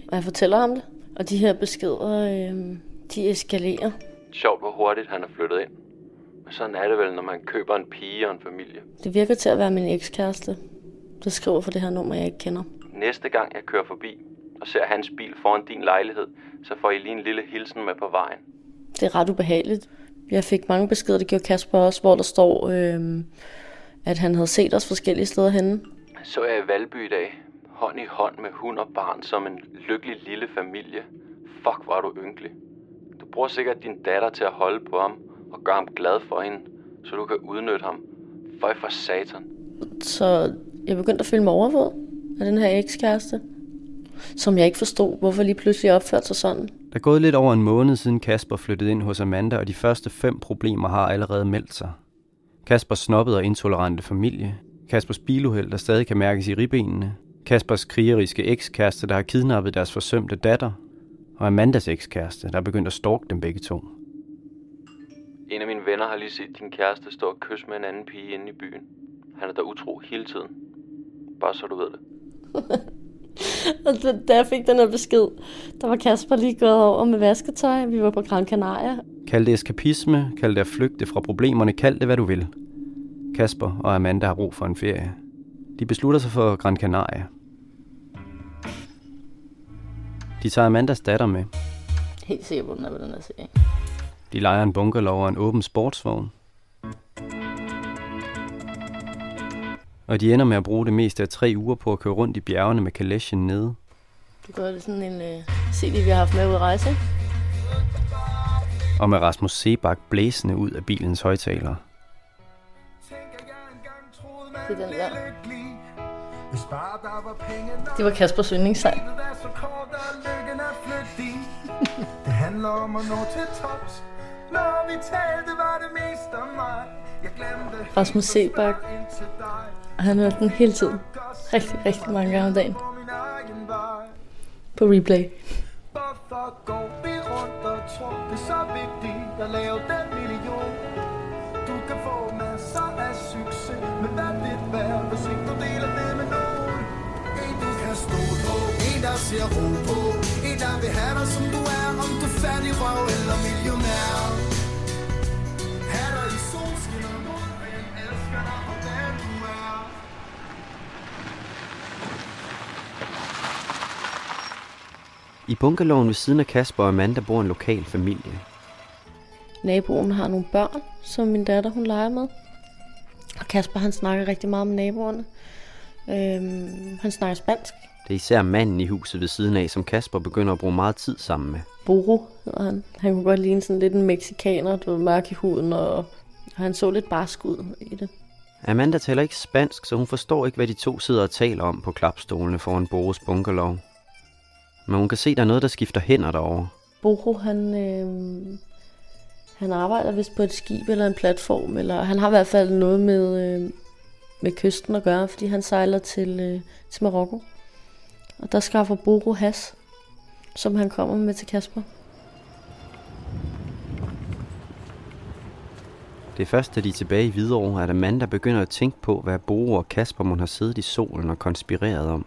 Og jeg fortæller ham det. Og de her beskeder, øhm, de eskalerer. Sjovt, hvor hurtigt han er flyttet ind. Sådan er det vel, når man køber en pige og en familie. Det virker til at være min ekskæreste, der skriver for det her nummer, jeg ikke kender. næste gang jeg kører forbi og ser hans bil foran din lejlighed, så får I lige en lille hilsen med på vejen. Det er ret ubehageligt. Jeg fik mange beskeder, det gjorde Kasper også, hvor der står, øh, at han havde set os forskellige steder henne. Så er jeg i Valby i dag, hånd i hånd med hund og barn som en lykkelig lille familie. Fuck, var du ynkelig. Du bruger sikkert din datter til at holde på ham og gøre ham glad for hende, så du kan udnytte ham. Føj for satan. Så jeg begyndte at føle mig overvåget af den her ekskæreste, som jeg ikke forstod, hvorfor lige pludselig opførte sig sådan. Der er gået lidt over en måned siden Kasper flyttede ind hos Amanda, og de første fem problemer har allerede meldt sig. Kaspers snobbede og intolerante familie, Kaspers biluheld, der stadig kan mærkes i ribbenene, Kaspers krigeriske ekskæreste, der har kidnappet deres forsømte datter, og Amandas ekskæreste, der er begyndt at stalke dem begge to. En af mine venner har lige set din kæreste stå og kysse med en anden pige inde i byen. Han er der utro hele tiden. Bare så du ved det. Og da- da jeg fik den her besked, der var Kasper lige gået over med vasketøj. Vi var på Gran Canaria. Kald det eskapisme, kald det at flygte fra problemerne, kald det hvad du vil. Kasper og Amanda har brug for en ferie. De beslutter sig for Gran Canaria. De tager Amandas datter med. Helt sikker på, den er ved den her serie. De leger en bunkerlov og en åben sportsvogn. Og de ender med at bruge det meste af tre uger på at køre rundt i bjergene med kalesjen nede. Du gør det sådan en uh, CD, vi har haft med ud at rejse. ikke? Og med Rasmus Sebak blæsende ud af bilens højtalere. Det er den der. Det var Kaspers yndlingssang. Det handler om at nå til tops. Når vi talte, var det mest om mig. Jeg glemte Rasmus Sebak. Og han hørte den hele tiden. Rigtig, rigtig mange gange om dagen. På replay. Hvorfor går vi rundt og tror, det er så vigtigt at lave den million? Du kan få masser af succes, men hvad er det værd, hvis ikke du deler det med nogen? En du kan stole på, en der ser ro på, en der vil have dig som du om du er fattig røv eller millionær. Ha' dig i solskin og modvind, elsker dig for den du er. I bunkerloven ved siden af Kasper og Amanda bor en lokal familie. Naboen har nogle børn, som min datter hun leger med. Og Kasper han snakker rigtig meget med naboerne. Øhm, han snakker spansk. Det er især manden i huset ved siden af, som Kasper begynder at bruge meget tid sammen med. Boro hedder han. Han kunne godt ligne sådan lidt en meksikaner, du ved, mørk i huden, og han så lidt barsk ud i det. Amanda taler ikke spansk, så hun forstår ikke, hvad de to sidder og taler om på klapstolene foran Boros bunkerlov. Men hun kan se, der er noget, der skifter hænder derovre. Boro, han, øh, han arbejder vist på et skib eller en platform, eller han har i hvert fald noget med, øh, med kysten at gøre, fordi han sejler til, øh, til Marokko. Og der skaffer Boro has, som han kommer med til Kasper. Det er først, da de er tilbage i Hvidovre, at Amanda begynder at tænke på, hvad Boro og Kasper må have siddet i solen og konspireret om.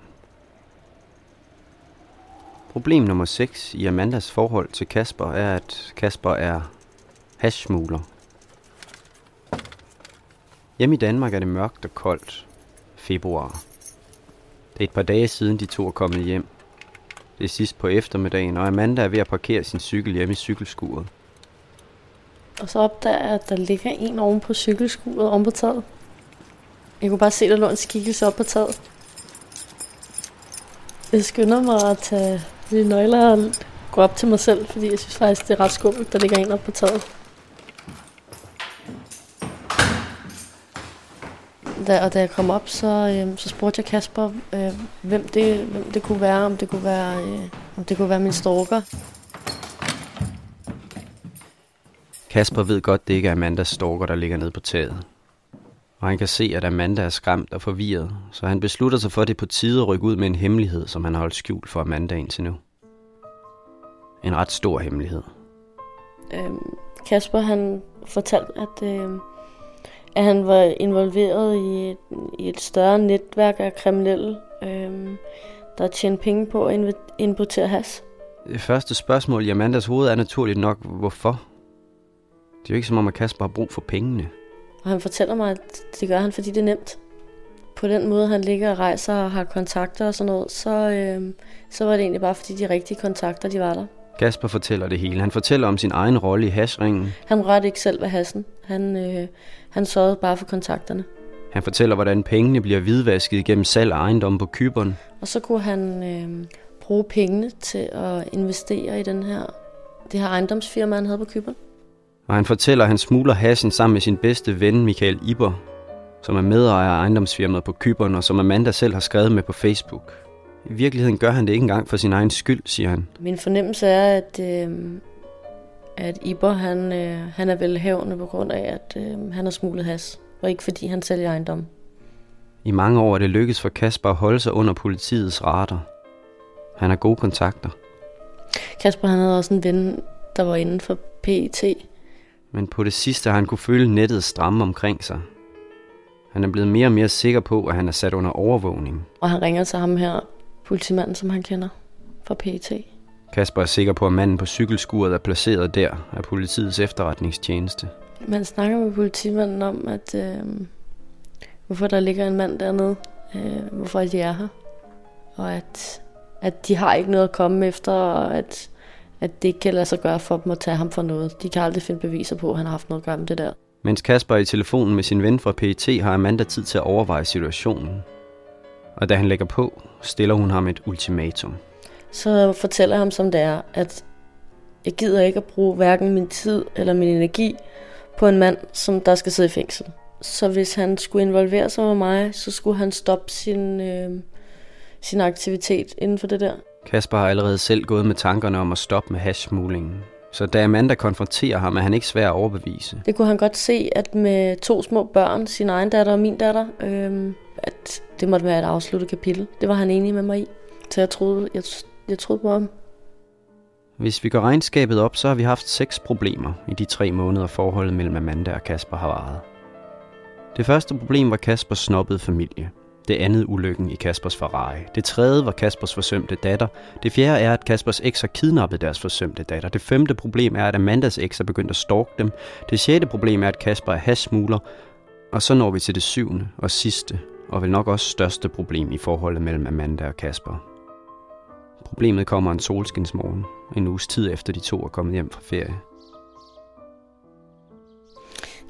Problem nummer 6 i Amandas forhold til Kasper er, at Kasper er hashsmugler. Hjemme i Danmark er det mørkt og koldt. Februar. Det er et par dage siden de to er kommet hjem. Det er sidst på eftermiddagen, og Amanda er ved at parkere sin cykel hjemme i cykelskuret. Og så opdager jeg, at der ligger en oven på cykelskuret oven på taget. Jeg kunne bare se, at der lå en skikkelse op på taget. Jeg skynder mig at tage mine nøgler og gå op til mig selv, fordi jeg synes faktisk, det er ret skummelt, der ligger en op på taget. Da, og da jeg kom op, så, øh, så spurgte jeg Kasper, øh, hvem, det, hvem det kunne være, om det kunne være, øh, om det kunne være min stalker. Kasper ved godt, det ikke er Amandas stalker, der ligger nede på taget. Og han kan se, at Amanda er skræmt og forvirret, så han beslutter sig for, at det er på tide at rykke ud med en hemmelighed, som han har holdt skjult for Amanda indtil nu. En ret stor hemmelighed. Øhm, Kasper han fortalte, at, øh, at han var involveret i et, i et større netværk af kriminelle, øh, der tjente penge på at importere has. Det første spørgsmål i Amandas hoved er naturligt nok, hvorfor? Det er jo ikke som om, at Kasper har brug for pengene. Og han fortæller mig, at det gør han, fordi det er nemt. på den måde, han ligger og rejser og har kontakter og sådan noget, så, øh, så var det egentlig bare fordi de rigtige kontakter, de var der. Kasper fortæller det hele. Han fortæller om sin egen rolle i hashringen. Han rørte ikke selv ved hassen. Han, øh, han sørgede bare for kontakterne. Han fortæller, hvordan pengene bliver hvidvasket gennem salg af ejendomme på Kyberen. Og så kunne han øh, bruge pengene til at investere i den her, det her ejendomsfirma, han havde på Kyberen. Og han fortæller, at han smugler hassen sammen med sin bedste ven, Michael Iber, som er medejer af ejendomsfirmaet på Kyberen, og som Amanda selv har skrevet med på Facebook. I virkeligheden gør han det ikke engang for sin egen skyld, siger han. Min fornemmelse er, at, øh, at Iber han, øh, han er velhavende på grund af, at øh, han har smuglet has, og ikke fordi han sælger ejendom. I mange år er det lykkedes for Kasper at holde sig under politiets radar. Han har gode kontakter. Kasper han havde også en ven, der var inden for PET. Men på det sidste har han kunne føle nettet stramme omkring sig. Han er blevet mere og mere sikker på, at han er sat under overvågning. Og han ringer til ham her, politimanden, som han kender fra PET. Kasper er sikker på, at manden på cykelskuret er placeret der af politiets efterretningstjeneste. Man snakker med politimanden om, at øh, hvorfor der ligger en mand dernede, øh, hvorfor de er her, og at, at de har ikke noget at komme efter, og at, at det ikke kan lade sig gøre for dem at tage ham for noget. De kan aldrig finde beviser på, at han har haft noget at gøre med det der. Mens Kasper er i telefonen med sin ven fra PET, har Amanda tid til at overveje situationen. Og da han lægger på, stiller hun ham et ultimatum. Så fortæller jeg ham, som det er, at jeg gider ikke at bruge hverken min tid eller min energi på en mand, som der skal sidde i fængsel. Så hvis han skulle involvere sig med mig, så skulle han stoppe sin, øh, sin aktivitet inden for det der. Kasper har allerede selv gået med tankerne om at stoppe med hashsmuglingen. Så da Amanda konfronterer ham, er han ikke svær at overbevise. Det kunne han godt se, at med to små børn, sin egen datter og min datter, øh, at det måtte være et afsluttet kapitel. Det var han enig med mig i. Så jeg troede, jeg, jeg troede på ham. Hvis vi går regnskabet op, så har vi haft seks problemer i de tre måneder forholdet mellem Amanda og Kasper har varet. Det første problem var Kaspers snobbede familie. Det andet ulykken i Kaspers Ferrari. Det tredje var Kaspers forsømte datter. Det fjerde er, at Kaspers eks har kidnappet deres forsømte datter. Det femte problem er, at Amandas eks er begyndt at stalke dem. Det sjette problem er, at Kasper er hashsmugler. Og så når vi til det syvende og sidste, og vel nok også største problem i forholdet mellem Amanda og Kasper. Problemet kommer en solskinsmorgen, en uges tid efter de to er kommet hjem fra ferie.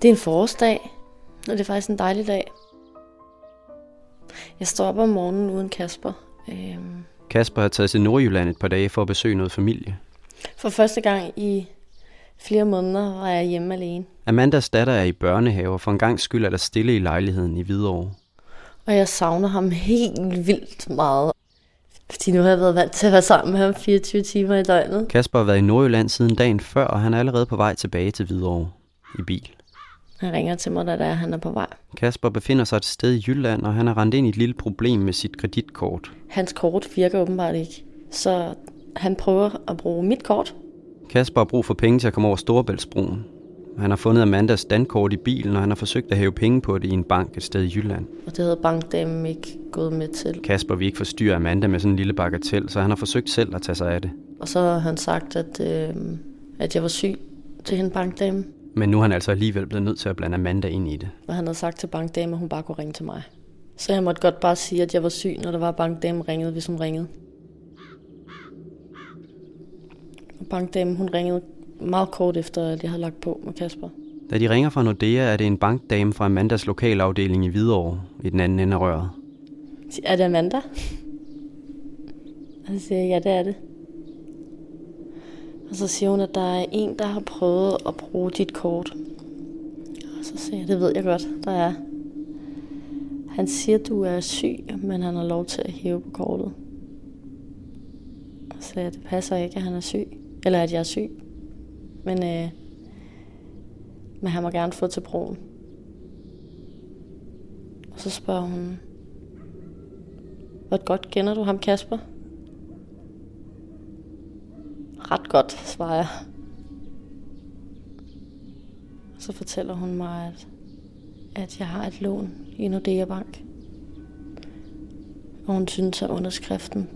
Det er en forårsdag, og det er faktisk en dejlig dag. Jeg står op om morgenen uden Kasper. Øhm, Kasper har taget til Nordjylland et par dage for at besøge noget familie. For første gang i flere måneder var jeg hjemme alene. Amandas datter er i børnehave, og for en gang skyld er der stille i lejligheden i Hvidovre. Og jeg savner ham helt vildt meget. Fordi nu har jeg været vant til at være sammen med ham 24 timer i døgnet. Kasper har været i Nordjylland siden dagen før, og han er allerede på vej tilbage til Hvidovre i bil. Han ringer til mig, da der er, han er på vej. Kasper befinder sig et sted i Jylland, og han er rendt ind i et lille problem med sit kreditkort. Hans kort virker åbenbart ikke. Så han prøver at bruge mit kort. Kasper har brug for penge til at komme over Storebæltsbroen. Han har fundet Amandas dankort i bilen, og han har forsøgt at hæve penge på det i en bank et sted i Jylland. Og det havde bankdamen ikke gået med til. Kasper vil ikke forstyrre Amanda med sådan en lille bagatel, så han har forsøgt selv at tage sig af det. Og så har han sagt, at, øh, at jeg var syg til hende bankdame. Men nu er han altså alligevel blevet nødt til at blande Amanda ind i det. Og han havde sagt til bankdamen, at hun bare kunne ringe til mig. Så jeg måtte godt bare sige, at jeg var syg, når der var bankdamen ringede, hvis hun ringede. Og bankdamen, hun ringede meget kort efter, at jeg havde lagt på med Kasper. Da de ringer fra Nordea, er det en bankdame fra Amandas lokalafdeling i Hvidovre i den anden ende af røret. Er det Amanda? Og så siger jeg, ja, det er det. Og så siger hun, at der er en, der har prøvet at bruge dit kort. Og så siger jeg, det ved jeg godt, der er. Han siger, du er syg, men han har lov til at hæve på kortet. Og så siger jeg, det passer ikke, at han er syg. Eller at jeg er syg. Men, øh, men han må gerne få til broen. Og så spørger hun, hvor godt kender du ham, Kasper? Ret godt, svarer jeg. Så fortæller hun mig, at, at jeg har et lån i Nordea Bank. Og hun synes, at underskriften,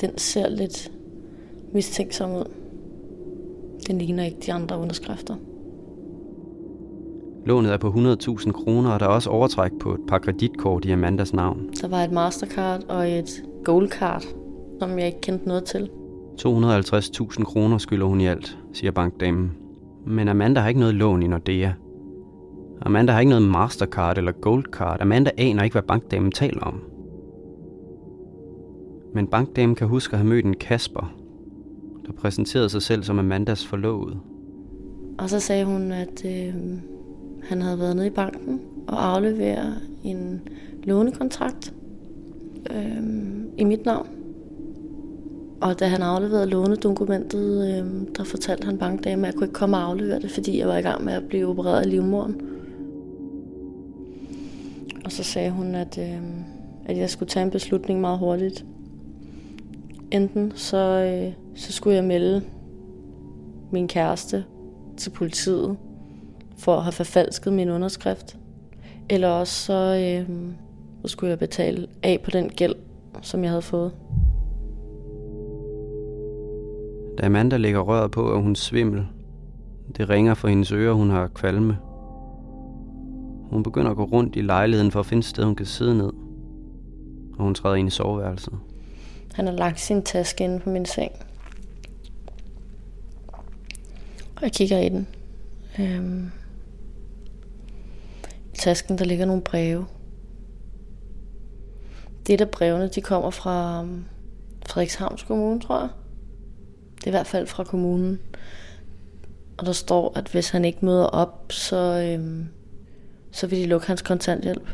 den ser lidt mistænksom ud. Den ligner ikke de andre underskrifter. Lånet er på 100.000 kroner, og der er også overtræk på et par kreditkort i Amandas navn. Der var et Mastercard og et Goldcard, som jeg ikke kendte noget til. 250.000 kroner skylder hun i alt, siger bankdamen. Men Amanda har ikke noget lån i Nordea. Amanda har ikke noget Mastercard eller Goldcard. Amanda aner ikke, hvad bankdamen taler om. Men bankdamen kan huske at have mødt en Kasper, der præsenterede sig selv som Amandas forlovede. Og så sagde hun, at øh, han havde været nede i banken og afleveret en lånekontrakt øh, i mit navn. Og da han afleverede lånedokumentet, øh, der fortalte han bankdamen, at jeg kunne ikke komme og aflevere det, fordi jeg var i gang med at blive opereret af livmoren. Og så sagde hun, at, øh, at jeg skulle tage en beslutning meget hurtigt. Enten så, øh, så skulle jeg melde min kæreste til politiet for at have forfalsket min underskrift. Eller også så, øh, så skulle jeg betale af på den gæld, som jeg havde fået. Da Amanda lægger røret på, er hun svimmel. Det ringer for hendes ører, hun har kvalme. Hun begynder at gå rundt i lejligheden for at finde et sted, hun kan sidde ned. Og hun træder ind i soveværelset. Han har lagt sin taske inde på min seng. Og jeg kigger i den. Øhm. I tasken der ligger nogle breve. Det der brevene, de kommer fra øhm, Frederikshavns Kommune, tror jeg. Det er i hvert fald fra kommunen. Og der står, at hvis han ikke møder op, så, øhm, så vil de lukke hans kontanthjælp.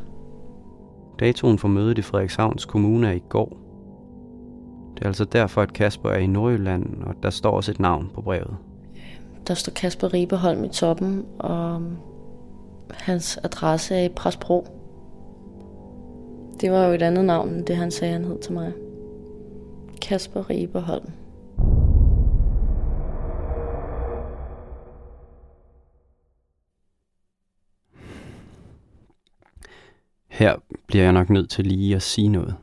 Datoen for mødet i Frederikshavns Kommune er i går. Det er altså derfor, at Kasper er i Nordjylland, og der står også et navn på brevet. Der står Kasper Ribeholm i toppen, og hans adresse er i Presbro. Det var jo et andet navn, end det han sagde, han hed til mig. Kasper Ribeholm. Her bliver jeg nok nødt til lige at sige noget.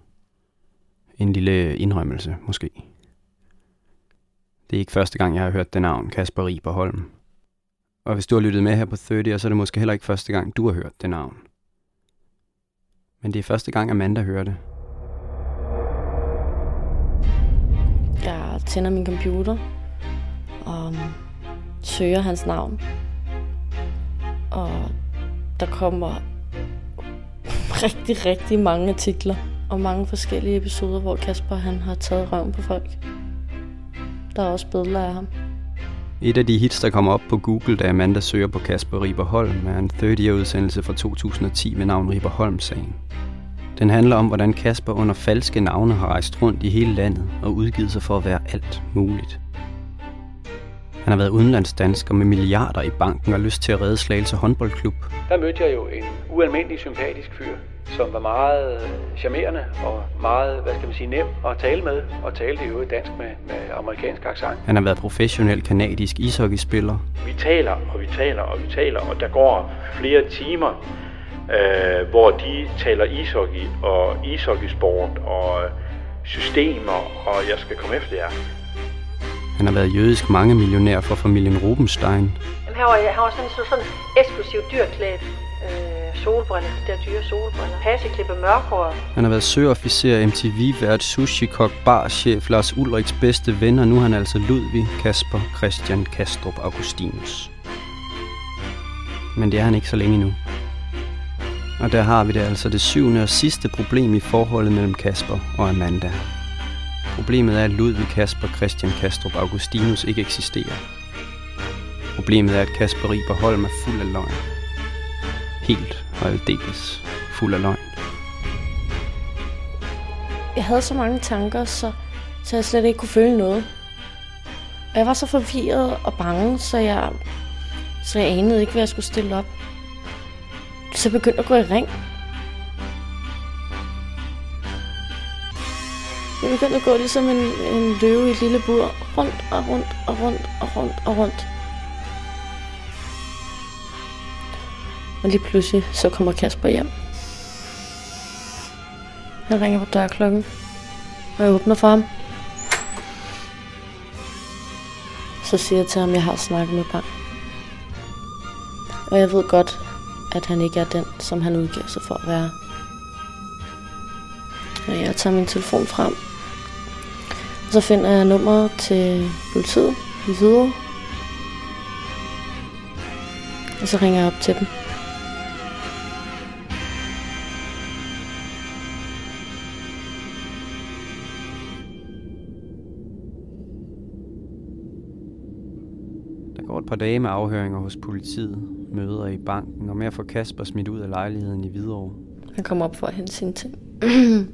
En lille indrømmelse, måske. Det er ikke første gang, jeg har hørt det navn, Kasper Riberholm. Og hvis du har lyttet med her på 30, så er det måske heller ikke første gang, du har hørt det navn. Men det er første gang, Amanda hører det. Jeg tænder min computer og um, søger hans navn. Og der kommer rigtig, rigtig mange artikler og mange forskellige episoder, hvor Kasper han har taget røven på folk. Der er også billeder af ham. Et af de hits, der kommer op på Google, da Amanda søger på Kasper Riberholm, er en 30-udsendelse fra 2010 med navn Riberholm-sagen. Den handler om, hvordan Kasper under falske navne har rejst rundt i hele landet og udgivet sig for at være alt muligt. Han har været udenlandsdansker med milliarder i banken og lyst til at redde Slagelse håndboldklub. Der mødte jeg jo en ualmindelig sympatisk fyr, som var meget øh, charmerende og meget, hvad skal man sige, nem at tale med, og talte jo dansk med, med amerikansk accent. Han har været professionel kanadisk ishockeyspiller. Vi taler, og vi taler, og vi taler, og der går flere timer, øh, hvor de taler ishockey og ishockeysport og systemer, og jeg skal komme efter jer. Han har været jødisk mange millionær for familien Rubenstein. Jamen, han var, han var sådan, sådan, sådan eksklusiv dyrklædt. Øh, solbriller, de der dyre solbriller. Hasseklippe mørkhår. Han har været søofficer, MTV-vært, sushi-kok, barchef, Lars Ulriks bedste ven, og nu er han altså Ludvig Kasper Christian Kastrup Augustinus. Men det er han ikke så længe nu. Og der har vi det altså det syvende og sidste problem i forholdet mellem Kasper og Amanda. Problemet er, at Ludvig Kasper Christian Kastrup Augustinus ikke eksisterer. Problemet er, at Kasper Riberholm er fuld af løgn. Helt og aldeles fuld af løgn. Jeg havde så mange tanker, så, så jeg slet ikke kunne føle noget. Og jeg var så forvirret og bange, så jeg, så jeg anede ikke, hvad jeg skulle stille op. Så jeg begyndte at gå i ring. Jeg begyndte at gå ligesom en, en løve i et lille bur. Rundt og rundt og rundt og rundt og rundt. Og lige pludselig så kommer Kasper hjem. Han ringer på dørklokken. Og jeg åbner for ham. Så siger jeg til ham, at jeg har snakket med bank. Og jeg ved godt, at han ikke er den, som han udgiver sig for at være. Og jeg tager min telefon frem, og så finder jeg nummeret til politiet i Hvidovre. Og så ringer jeg op til dem. Par dage med afhøringer hos politiet, møder i banken og med at få Kasper smidt ud af lejligheden i Hvidovre. Han kommer op for at hente sine ting.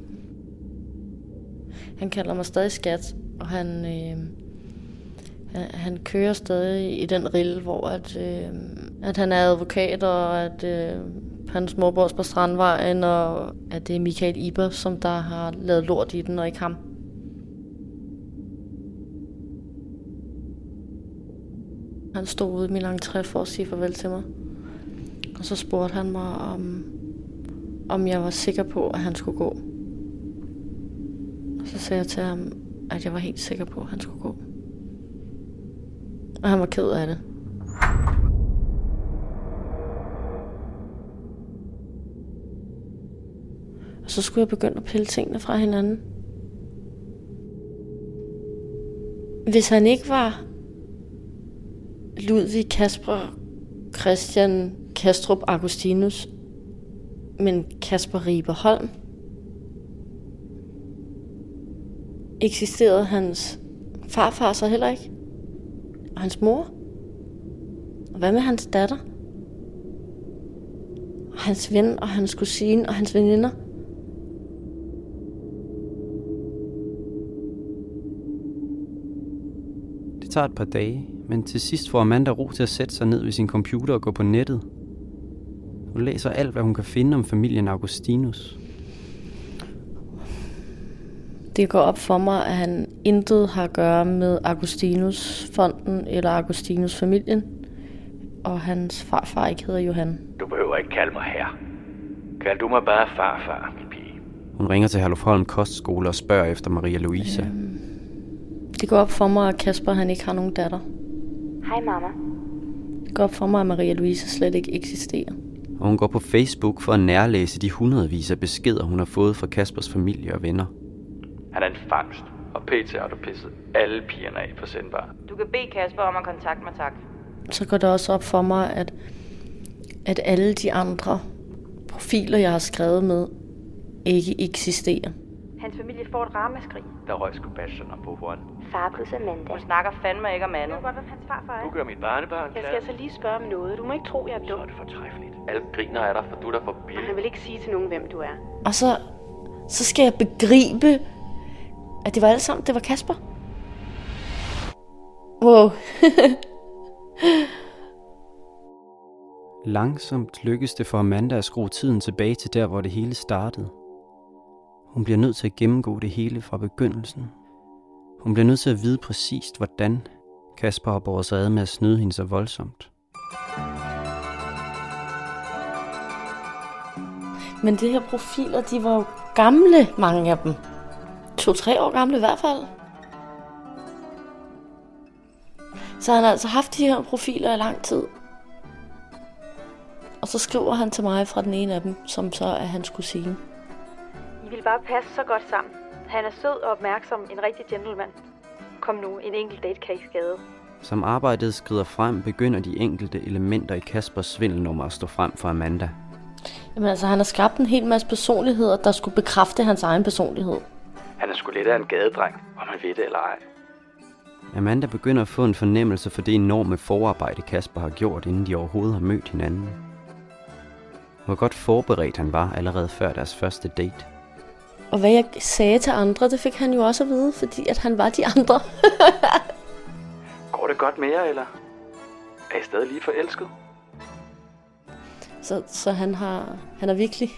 han kalder mig stadig skat, og han, øh, han, han kører stadig i den rille, hvor at, øh, at han er advokat, og at øh, hans mor bor på Strandvejen, og at det er Michael Iber, som der har lavet lort i den, og ikke ham. Han stod ude i min entré for at sige farvel til mig. Og så spurgte han mig, om, om jeg var sikker på, at han skulle gå. Og så sagde jeg til ham, at jeg var helt sikker på, at han skulle gå. Og han var ked af det. Og så skulle jeg begynde at pille tingene fra hinanden. Hvis han ikke var Ludvig Kasper Christian Kastrup Augustinus, men Kasper Ribe Holm. Eksisterede hans farfar så heller ikke? Og hans mor? Og hvad med hans datter? Og hans ven og hans kusine og hans veninder? Det tager et par dage, men til sidst får Amanda ro til at sætte sig ned ved sin computer og gå på nettet. Hun læser alt, hvad hun kan finde om familien Augustinus. Det går op for mig, at han intet har at gøre med Augustinus-fonden eller Augustinus-familien, og hans farfar ikke hedder Johan. Du behøver ikke kalde mig her. Kald du mig bare farfar, min pige. Hun ringer til Herlufholm Kostskole og spørger efter Maria Louise. Øhm, det går op for mig, at Kasper han ikke har nogen datter. Hej mamma. Det går op for mig, at Maria Louise slet ikke eksisterer. Og hun går på Facebook for at nærlæse de hundredvis af beskeder, hun har fået fra Kaspers familie og venner. Han er en fangst, og PT har du pisset alle pigerne af på sendbar. Du kan bede Kasper om at kontakte mig, tak. Så går det også op for mig, at, at alle de andre profiler, jeg har skrevet med, ikke eksisterer. Hans familie får et ramaskrig. Der røg sgu bacheloren på hånden. Far plus Amanda. Hun snakker fandme ikke om andet. Ved godt, hvem hans farfar er. Du gør mit barnebarn Jeg skal altså lige spørge om noget. Du må ikke tro, jeg er dum. Så er det fortræffeligt. Alle griner af dig, for du er der for billig. han vil ikke sige til nogen, hvem du er. Og så, så skal jeg begribe, at det var alle sammen, det var Kasper. Wow. Langsomt lykkes det for Amanda at skrue tiden tilbage til der, hvor det hele startede. Hun bliver nødt til at gennemgå det hele fra begyndelsen. Hun bliver nødt til at vide præcist, hvordan Kasper har båret sig ad med at snyde hende så voldsomt. Men de her profiler, de var jo gamle, mange af dem. To-tre år gamle i hvert fald. Så han har altså haft de her profiler i lang tid. Og så skriver han til mig fra den ene af dem, som så er hans kusine. I vil bare passe så godt sammen. Han er sød og opmærksom, en rigtig gentleman. Kom nu, en enkelt date kan ikke skade. Som arbejdet skrider frem, begynder de enkelte elementer i Kaspers svindelnummer at stå frem for Amanda. Jamen altså, han har skabt en hel masse personligheder, der skulle bekræfte hans egen personlighed. Han er sgu lidt af en gadedreng, om man ved det eller ej. Amanda begynder at få en fornemmelse for det enorme forarbejde, Kasper har gjort, inden de overhovedet har mødt hinanden. Hvor godt forberedt han var allerede før deres første date. Og hvad jeg sagde til andre, det fik han jo også at vide, fordi at han var de andre. Går det godt med jer, eller er I stadig lige forelsket? Så, så han har, han har virkelig,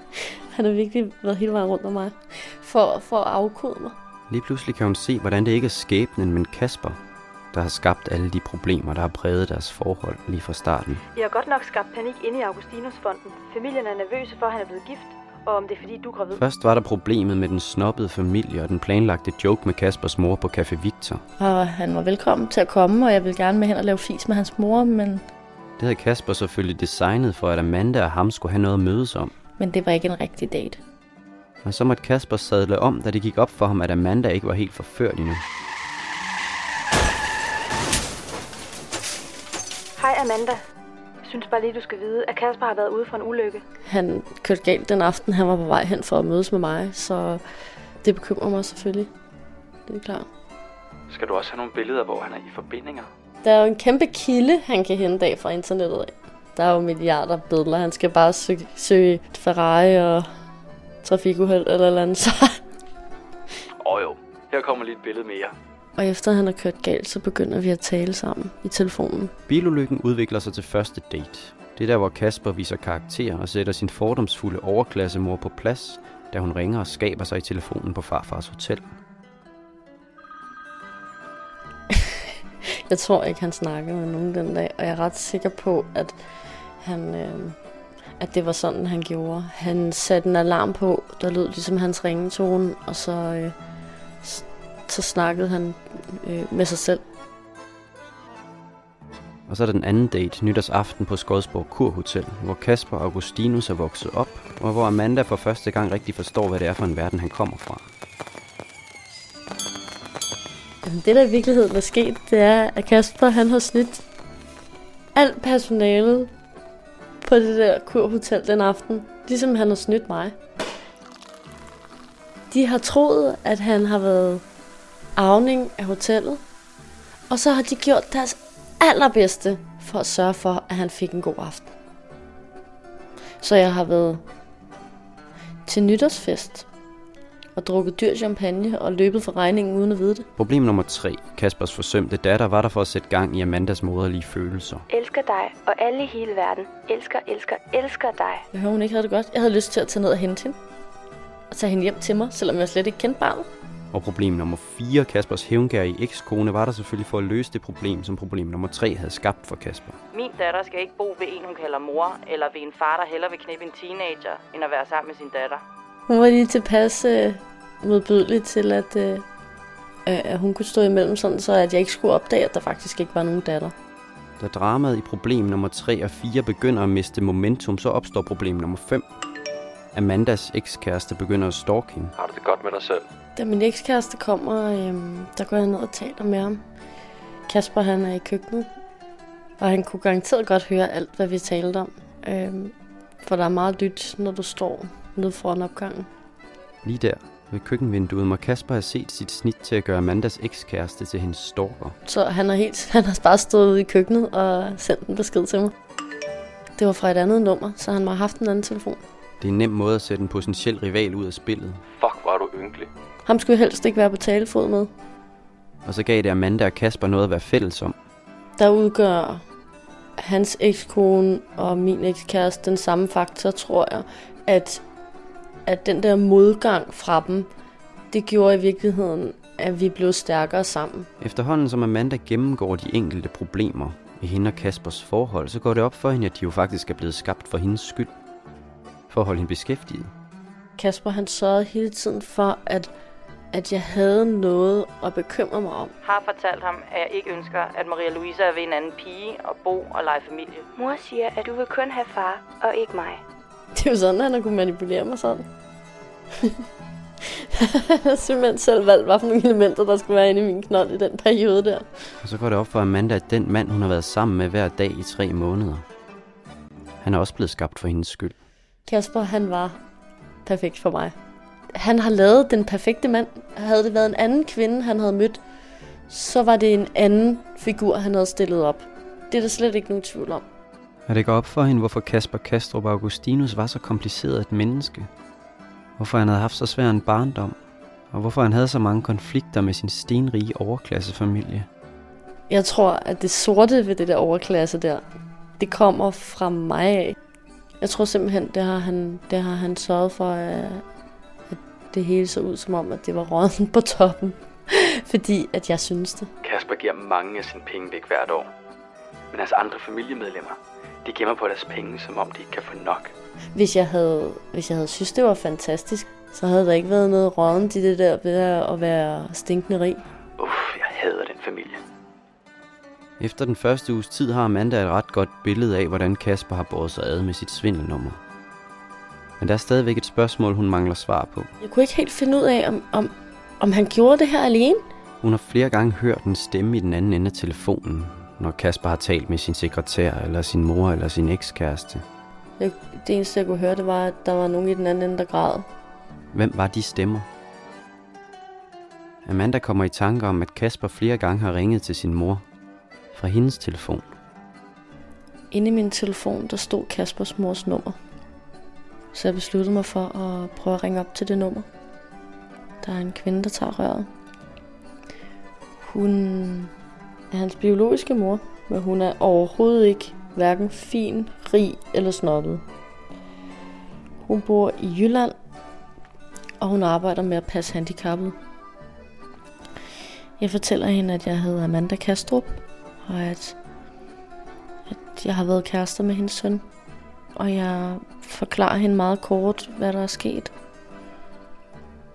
han har virkelig været hele vejen rundt om mig, for, for at afkode mig. Lige pludselig kan hun se, hvordan det ikke er skæbnen, men Kasper, der har skabt alle de problemer, der har præget deres forhold lige fra starten. Jeg har godt nok skabt panik inde i Augustinus-fonden. Familien er nervøse for, at han er blevet gift, og om det er fordi, du er gravid. Først var der problemet med den snobbede familie og den planlagte joke med Kaspers mor på Café Victor. Og han var velkommen til at komme, og jeg ville gerne med hen og lave fis med hans mor, men Det havde Kasper selvfølgelig designet for, at Amanda og ham skulle have noget at mødes om. Men det var ikke en rigtig date. Og så måtte Kasper sadle om, da det gik op for ham, at Amanda ikke var helt forført endnu. Hej Amanda. Jeg synes bare lige, du skal vide, at Kasper har været ude for en ulykke. Han kørte galt den aften, han var på vej hen for at mødes med mig, så det bekymrer mig selvfølgelig. Det er klart. Skal du også have nogle billeder, hvor han er i forbindinger? Der er jo en kæmpe kilde, han kan hente af fra internettet af. Der er jo milliarder billeder. Han skal bare søge, søge Ferrari og trafikuheld eller eller andet. Så. Åh oh, jo, her kommer lige et billede mere. Og efter han har kørt galt, så begynder vi at tale sammen i telefonen. Bilulykken udvikler sig til første date. Det er der, hvor Kasper viser karakter og sætter sin fordomsfulde overklassemor på plads, da hun ringer og skaber sig i telefonen på farfars hotel. Jeg tror ikke, han snakkede med nogen den dag, og jeg er ret sikker på, at han, øh, at det var sådan, han gjorde. Han satte en alarm på, der lød ligesom hans ringetone, og så, øh, så snakkede han øh, med sig selv. Og så er der den anden date, nytårsaften på Skodsborg Kurhotel, hvor Kasper Augustinus er vokset op, og hvor Amanda for første gang rigtig forstår, hvad det er for en verden, han kommer fra. Det, der i virkeligheden er sket, det er, at Kasper han har snydt alt personalet på det der kurhotel den aften, ligesom han har snydt mig. De har troet, at han har været arvning af hotellet, og så har de gjort deres allerbedste for at sørge for, at han fik en god aften. Så jeg har været til nytårsfest og drukket dyr champagne og løbet for regningen uden at vide det. Problem nummer tre. Kaspers forsømte datter var der for at sætte gang i Amandas moderlige følelser. Elsker dig, og alle i hele verden elsker, elsker, elsker dig. Jeg hører, hun ikke havde det godt. Jeg havde lyst til at tage ned og hente hende. Og tage hende hjem til mig, selvom jeg slet ikke kendte barnet. Og problem nummer 4, Kaspers hævngærige ekskone, var der selvfølgelig for at løse det problem, som problem nummer 3 havde skabt for Kasper. Min datter skal ikke bo ved en, hun kalder mor, eller ved en far, der hellere vil knippe en teenager, end at være sammen med sin datter. Hun var lige tilpas øh, modbydelig til, at, øh, at hun kunne stå imellem, sådan så at jeg ikke skulle opdage, at der faktisk ikke var nogen datter. Da dramaet i problem nummer 3 og 4 begynder at miste momentum, så opstår problem nummer 5. Amandas ekskæreste begynder at stalke hende. Har du det godt med dig selv? Da min ekskæreste kommer, øhm, der går jeg ned og taler med ham. Kasper han er i køkkenet, og han kunne garanteret godt høre alt, hvad vi talte om. Øhm, for der er meget lyt, når du står nede foran opgangen. Lige der ved køkkenvinduet må Kasper have set sit snit til at gøre Amandas ekskæreste til hendes stalker. Så han har, helt, han har bare stået ude i køkkenet og sendt en besked til mig. Det var fra et andet nummer, så han må have haft en anden telefon. Det er en nem måde at sætte en potentiel rival ud af spillet. Fuck, var du ynkelig. Ham skulle helst ikke være på talefod med. Og så gav det Amanda og Kasper noget at være fælles om. Der udgør hans ekskone og min ekskæreste den samme faktor, tror jeg, at, at den der modgang fra dem, det gjorde i virkeligheden, at vi blev stærkere sammen. Efterhånden som Amanda gennemgår de enkelte problemer i hende og Kaspers forhold, så går det op for hende, at de jo faktisk er blevet skabt for hendes skyld. For at holde hende beskæftiget. Kasper han sørgede hele tiden for, at, at jeg havde noget at bekymre mig om. Har fortalt ham, at jeg ikke ønsker, at Maria Louise er ved en anden pige og bo og lege familie. Mor siger, at du vil kun have far og ikke mig. Det er jo sådan, at han har kunne manipulere mig sådan. Han har simpelthen selv valgt, hvad for nogle elementer, der skulle være inde i min knold i den periode der. Og så går det op for Amanda, at den mand, hun har været sammen med hver dag i tre måneder, han er også blevet skabt for hendes skyld. Kasper, han var perfekt for mig. Han har lavet den perfekte mand. Havde det været en anden kvinde, han havde mødt, så var det en anden figur, han havde stillet op. Det er der slet ikke nogen tvivl om. Og det går op for hende, hvorfor Kasper Kastrup Augustinus var så kompliceret et menneske. Hvorfor han havde haft så svær en barndom. Og hvorfor han havde så mange konflikter med sin stenrige overklassefamilie. Jeg tror, at det sorte ved det der overklasse der, det kommer fra mig af. Jeg tror simpelthen, det har han, det har han sørget for, at, at det hele så ud som om, at det var råden på toppen. Fordi at jeg synes det. Kasper giver mange af sine penge væk hvert år. Men hans andre familiemedlemmer, de gemmer på deres penge, som om de ikke kan få nok. Hvis jeg havde, hvis jeg havde synes, det var fantastisk, så havde der ikke været noget råden i det der ved at være stinkende rig. Uff, jeg hader den familie. Efter den første uges tid har Amanda et ret godt billede af, hvordan Kasper har båret sig ad med sit svindelnummer. Men der er stadigvæk et spørgsmål, hun mangler svar på. Jeg kunne ikke helt finde ud af, om, om, om han gjorde det her alene. Hun har flere gange hørt en stemme i den anden ende af telefonen, når Kasper har talt med sin sekretær, eller sin mor, eller sin ekskæreste. Det eneste, jeg kunne høre, det var, at der var nogen i den anden ende, der græd. Hvem var de stemmer? Amanda kommer i tanke om, at Kasper flere gange har ringet til sin mor fra hendes telefon. Inde i min telefon, der stod Kaspers mors nummer. Så jeg besluttede mig for at prøve at ringe op til det nummer. Der er en kvinde, der tager røret. Hun er hans biologiske mor, men hun er overhovedet ikke hverken fin, rig eller snobbet. Hun bor i Jylland, og hun arbejder med at passe handicappet. Jeg fortæller hende, at jeg hedder Amanda Kastrup, og at, at jeg har været kærester med hendes søn. Og jeg forklarer hende meget kort, hvad der er sket.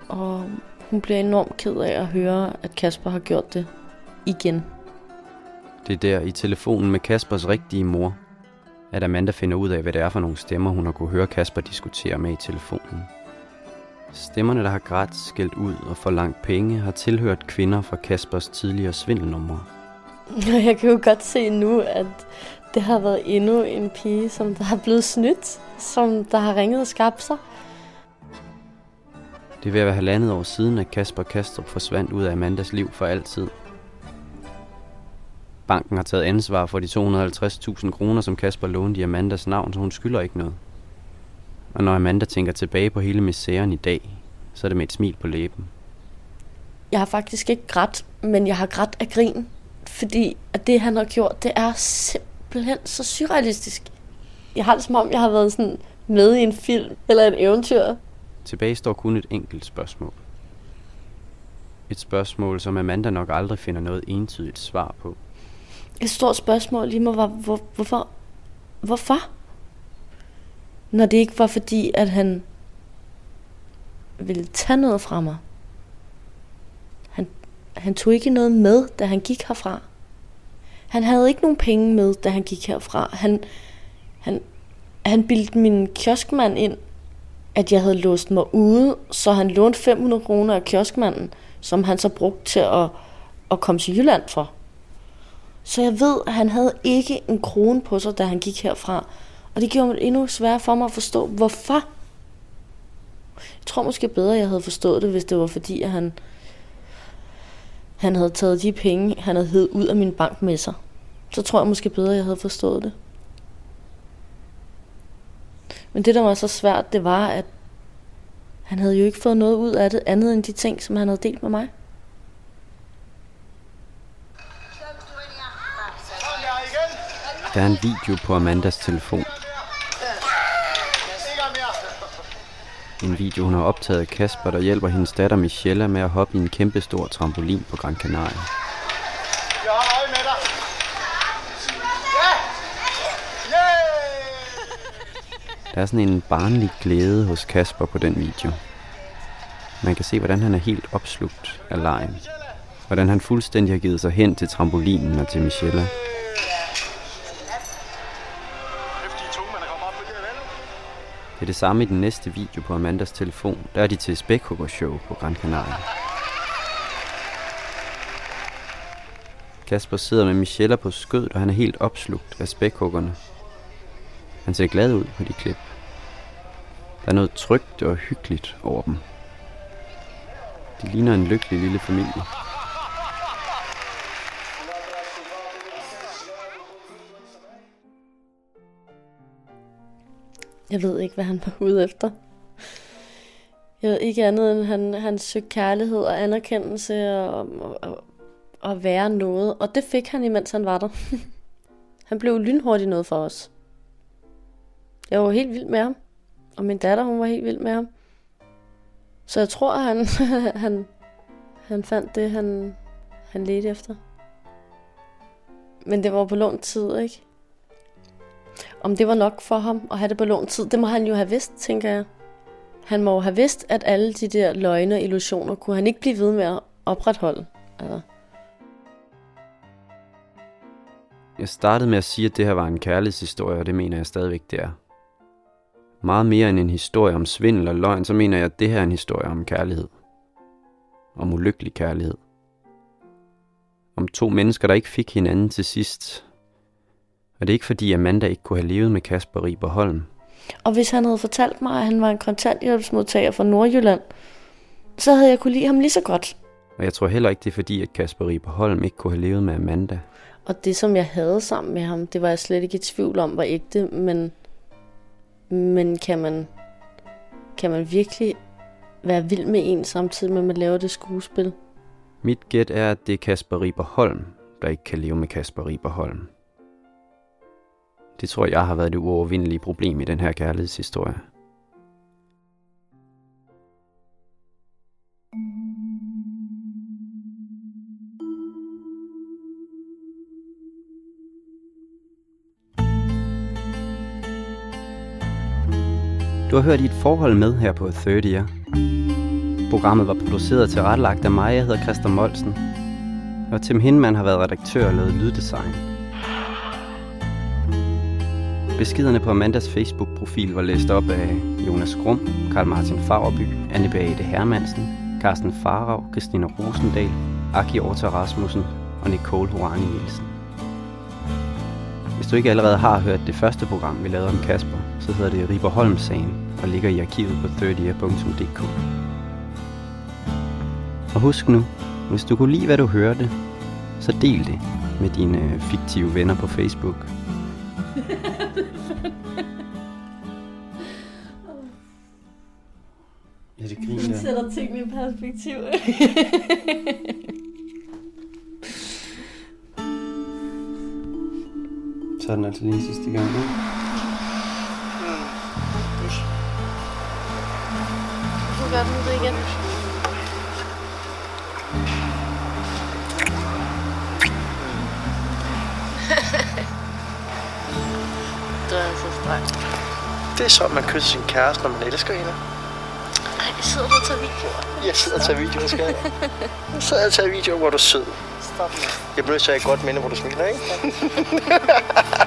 Og hun bliver enormt ked af at høre, at Kasper har gjort det igen. Det er der i telefonen med Kaspers rigtige mor, at Amanda finder ud af, hvad det er for nogle stemmer, hun har kunne høre Kasper diskutere med i telefonen. Stemmerne, der har grædt, skældt ud og forlangt penge, har tilhørt kvinder fra Kaspers tidligere svindelnumre. Jeg kan jo godt se nu, at det har været endnu en pige, som der har blevet snydt, som der har ringet og skabt sig. Det er ved at være halvandet år siden, at Kasper Kastrup forsvandt ud af Amandas liv for altid. Banken har taget ansvar for de 250.000 kroner, som Kasper lånte i Amandas navn, så hun skylder ikke noget. Og når Amanda tænker tilbage på hele misæren i dag, så er det med et smil på læben. Jeg har faktisk ikke grædt, men jeg har grædt af grin. Fordi at det, han har gjort, det er simpelthen så surrealistisk. Jeg har det som om, jeg har været sådan med i en film eller et eventyr. Tilbage står kun et enkelt spørgsmål. Et spørgsmål, som Amanda nok aldrig finder noget entydigt svar på. Et stort spørgsmål lige mig var, hvor, hvorfor? Hvorfor? Når det ikke var fordi, at han ville tage noget fra mig. Han, tog ikke noget med, da han gik herfra. Han havde ikke nogen penge med, da han gik herfra. Han, han, han bildte min kioskmand ind, at jeg havde låst mig ude, så han lånte 500 kroner af kioskmanden, som han så brugte til at, at komme til Jylland for. Så jeg ved, at han havde ikke en krone på sig, da han gik herfra. Og det gjorde det endnu sværere for mig at forstå, hvorfor. Jeg tror måske bedre, at jeg havde forstået det, hvis det var fordi, at han, han havde taget de penge, han havde hed ud af min bank med sig. Så tror jeg måske bedre, at jeg havde forstået det. Men det, der var så svært, det var, at han havde jo ikke fået noget ud af det, andet end de ting, som han havde delt med mig. Der er en video på Amandas telefon. En video, hun har optaget af Kasper, der hjælper hendes datter Michelle med at hoppe i en kæmpe stor trampolin på Gran Canaria. Der er sådan en barnlig glæde hos Kasper på den video. Man kan se, hvordan han er helt opslugt af lejen. Hvordan han fuldstændig har givet sig hen til trampolinen og til Michelle. Det er det samme i den næste video på Amandas telefon. Der er de til Spækhugger Show på Gran Canaria. Kasper sidder med Michelle på skødet, og han er helt opslugt af spækhuggerne. Han ser glad ud på de klip. Der er noget trygt og hyggeligt over dem. De ligner en lykkelig lille familie. Jeg ved ikke, hvad han var ude efter. Jeg ved ikke andet end, han, han søgte kærlighed og anerkendelse og, og, og, og være noget. Og det fik han, imens han var der. han blev lynhurtigt noget for os. Jeg var helt vild med ham. Og min datter, hun var helt vild med ham. Så jeg tror, han, han, han fandt det, han, han ledte efter. Men det var på lånt tid, ikke? Om det var nok for ham at have det på lån tid, det må han jo have vidst, tænker jeg. Han må jo have vidst, at alle de der løgne og illusioner kunne han ikke blive ved med at opretholde. Altså. Jeg startede med at sige, at det her var en kærlighedshistorie, og det mener jeg stadigvæk, det er. Meget mere end en historie om svindel og løgn, så mener jeg, at det her er en historie om kærlighed. Om ulykkelig kærlighed. Om to mennesker, der ikke fik hinanden til sidst. Og det er ikke fordi Amanda ikke kunne have levet med Kasper Riber Holm. Og hvis han havde fortalt mig, at han var en kontanthjælpsmodtager fra Nordjylland, så havde jeg kunne lide ham lige så godt. Og jeg tror heller ikke, det er fordi, at Kasper Riber Holm ikke kunne have levet med Amanda. Og det, som jeg havde sammen med ham, det var jeg slet ikke i tvivl om var ægte, men, men kan man, kan man virkelig være vild med en samtidig med, at man laver det skuespil? Mit gæt er, at det er Kasper Riber Holm, der ikke kan leve med Kasper Riber Holm. Det tror jeg har været det uovervindelige problem i den her kærlighedshistorie. Du har hørt i et forhold med her på 30 Year. Programmet var produceret til retlagt af mig, jeg hedder Christian Molsen. Og Tim Hinman har været redaktør og lavet lyddesign. Beskederne på Amandas Facebook-profil var læst op af Jonas Grum, Karl Martin Fagerby, Anne Beate Hermansen, Carsten Farag, Christina Rosendal, Aki Orta Rasmussen og Nicole Horani Nielsen. Hvis du ikke allerede har hørt det første program, vi lavede om Kasper, så hedder det Riberholm-sagen og ligger i arkivet på 30.dk. Og husk nu, hvis du kunne lide, hvad du hørte, så del det med dine fiktive venner på Facebook. Ja, det griner. Det sætter tingene i perspektiv. Så er den altså lige en sidste gang. Ikke? Du gør den det igen. du er så streng. Det er sådan, man kysser sin kæreste, når man elsker hende. Sidder du og tager videoer? Jeg sidder og tager videoer, skal jeg. Jeg sidder og tager videoer, hvor du er sød. Stop nu. Jeg bliver have et godt minde, hvor du smiler, ikke?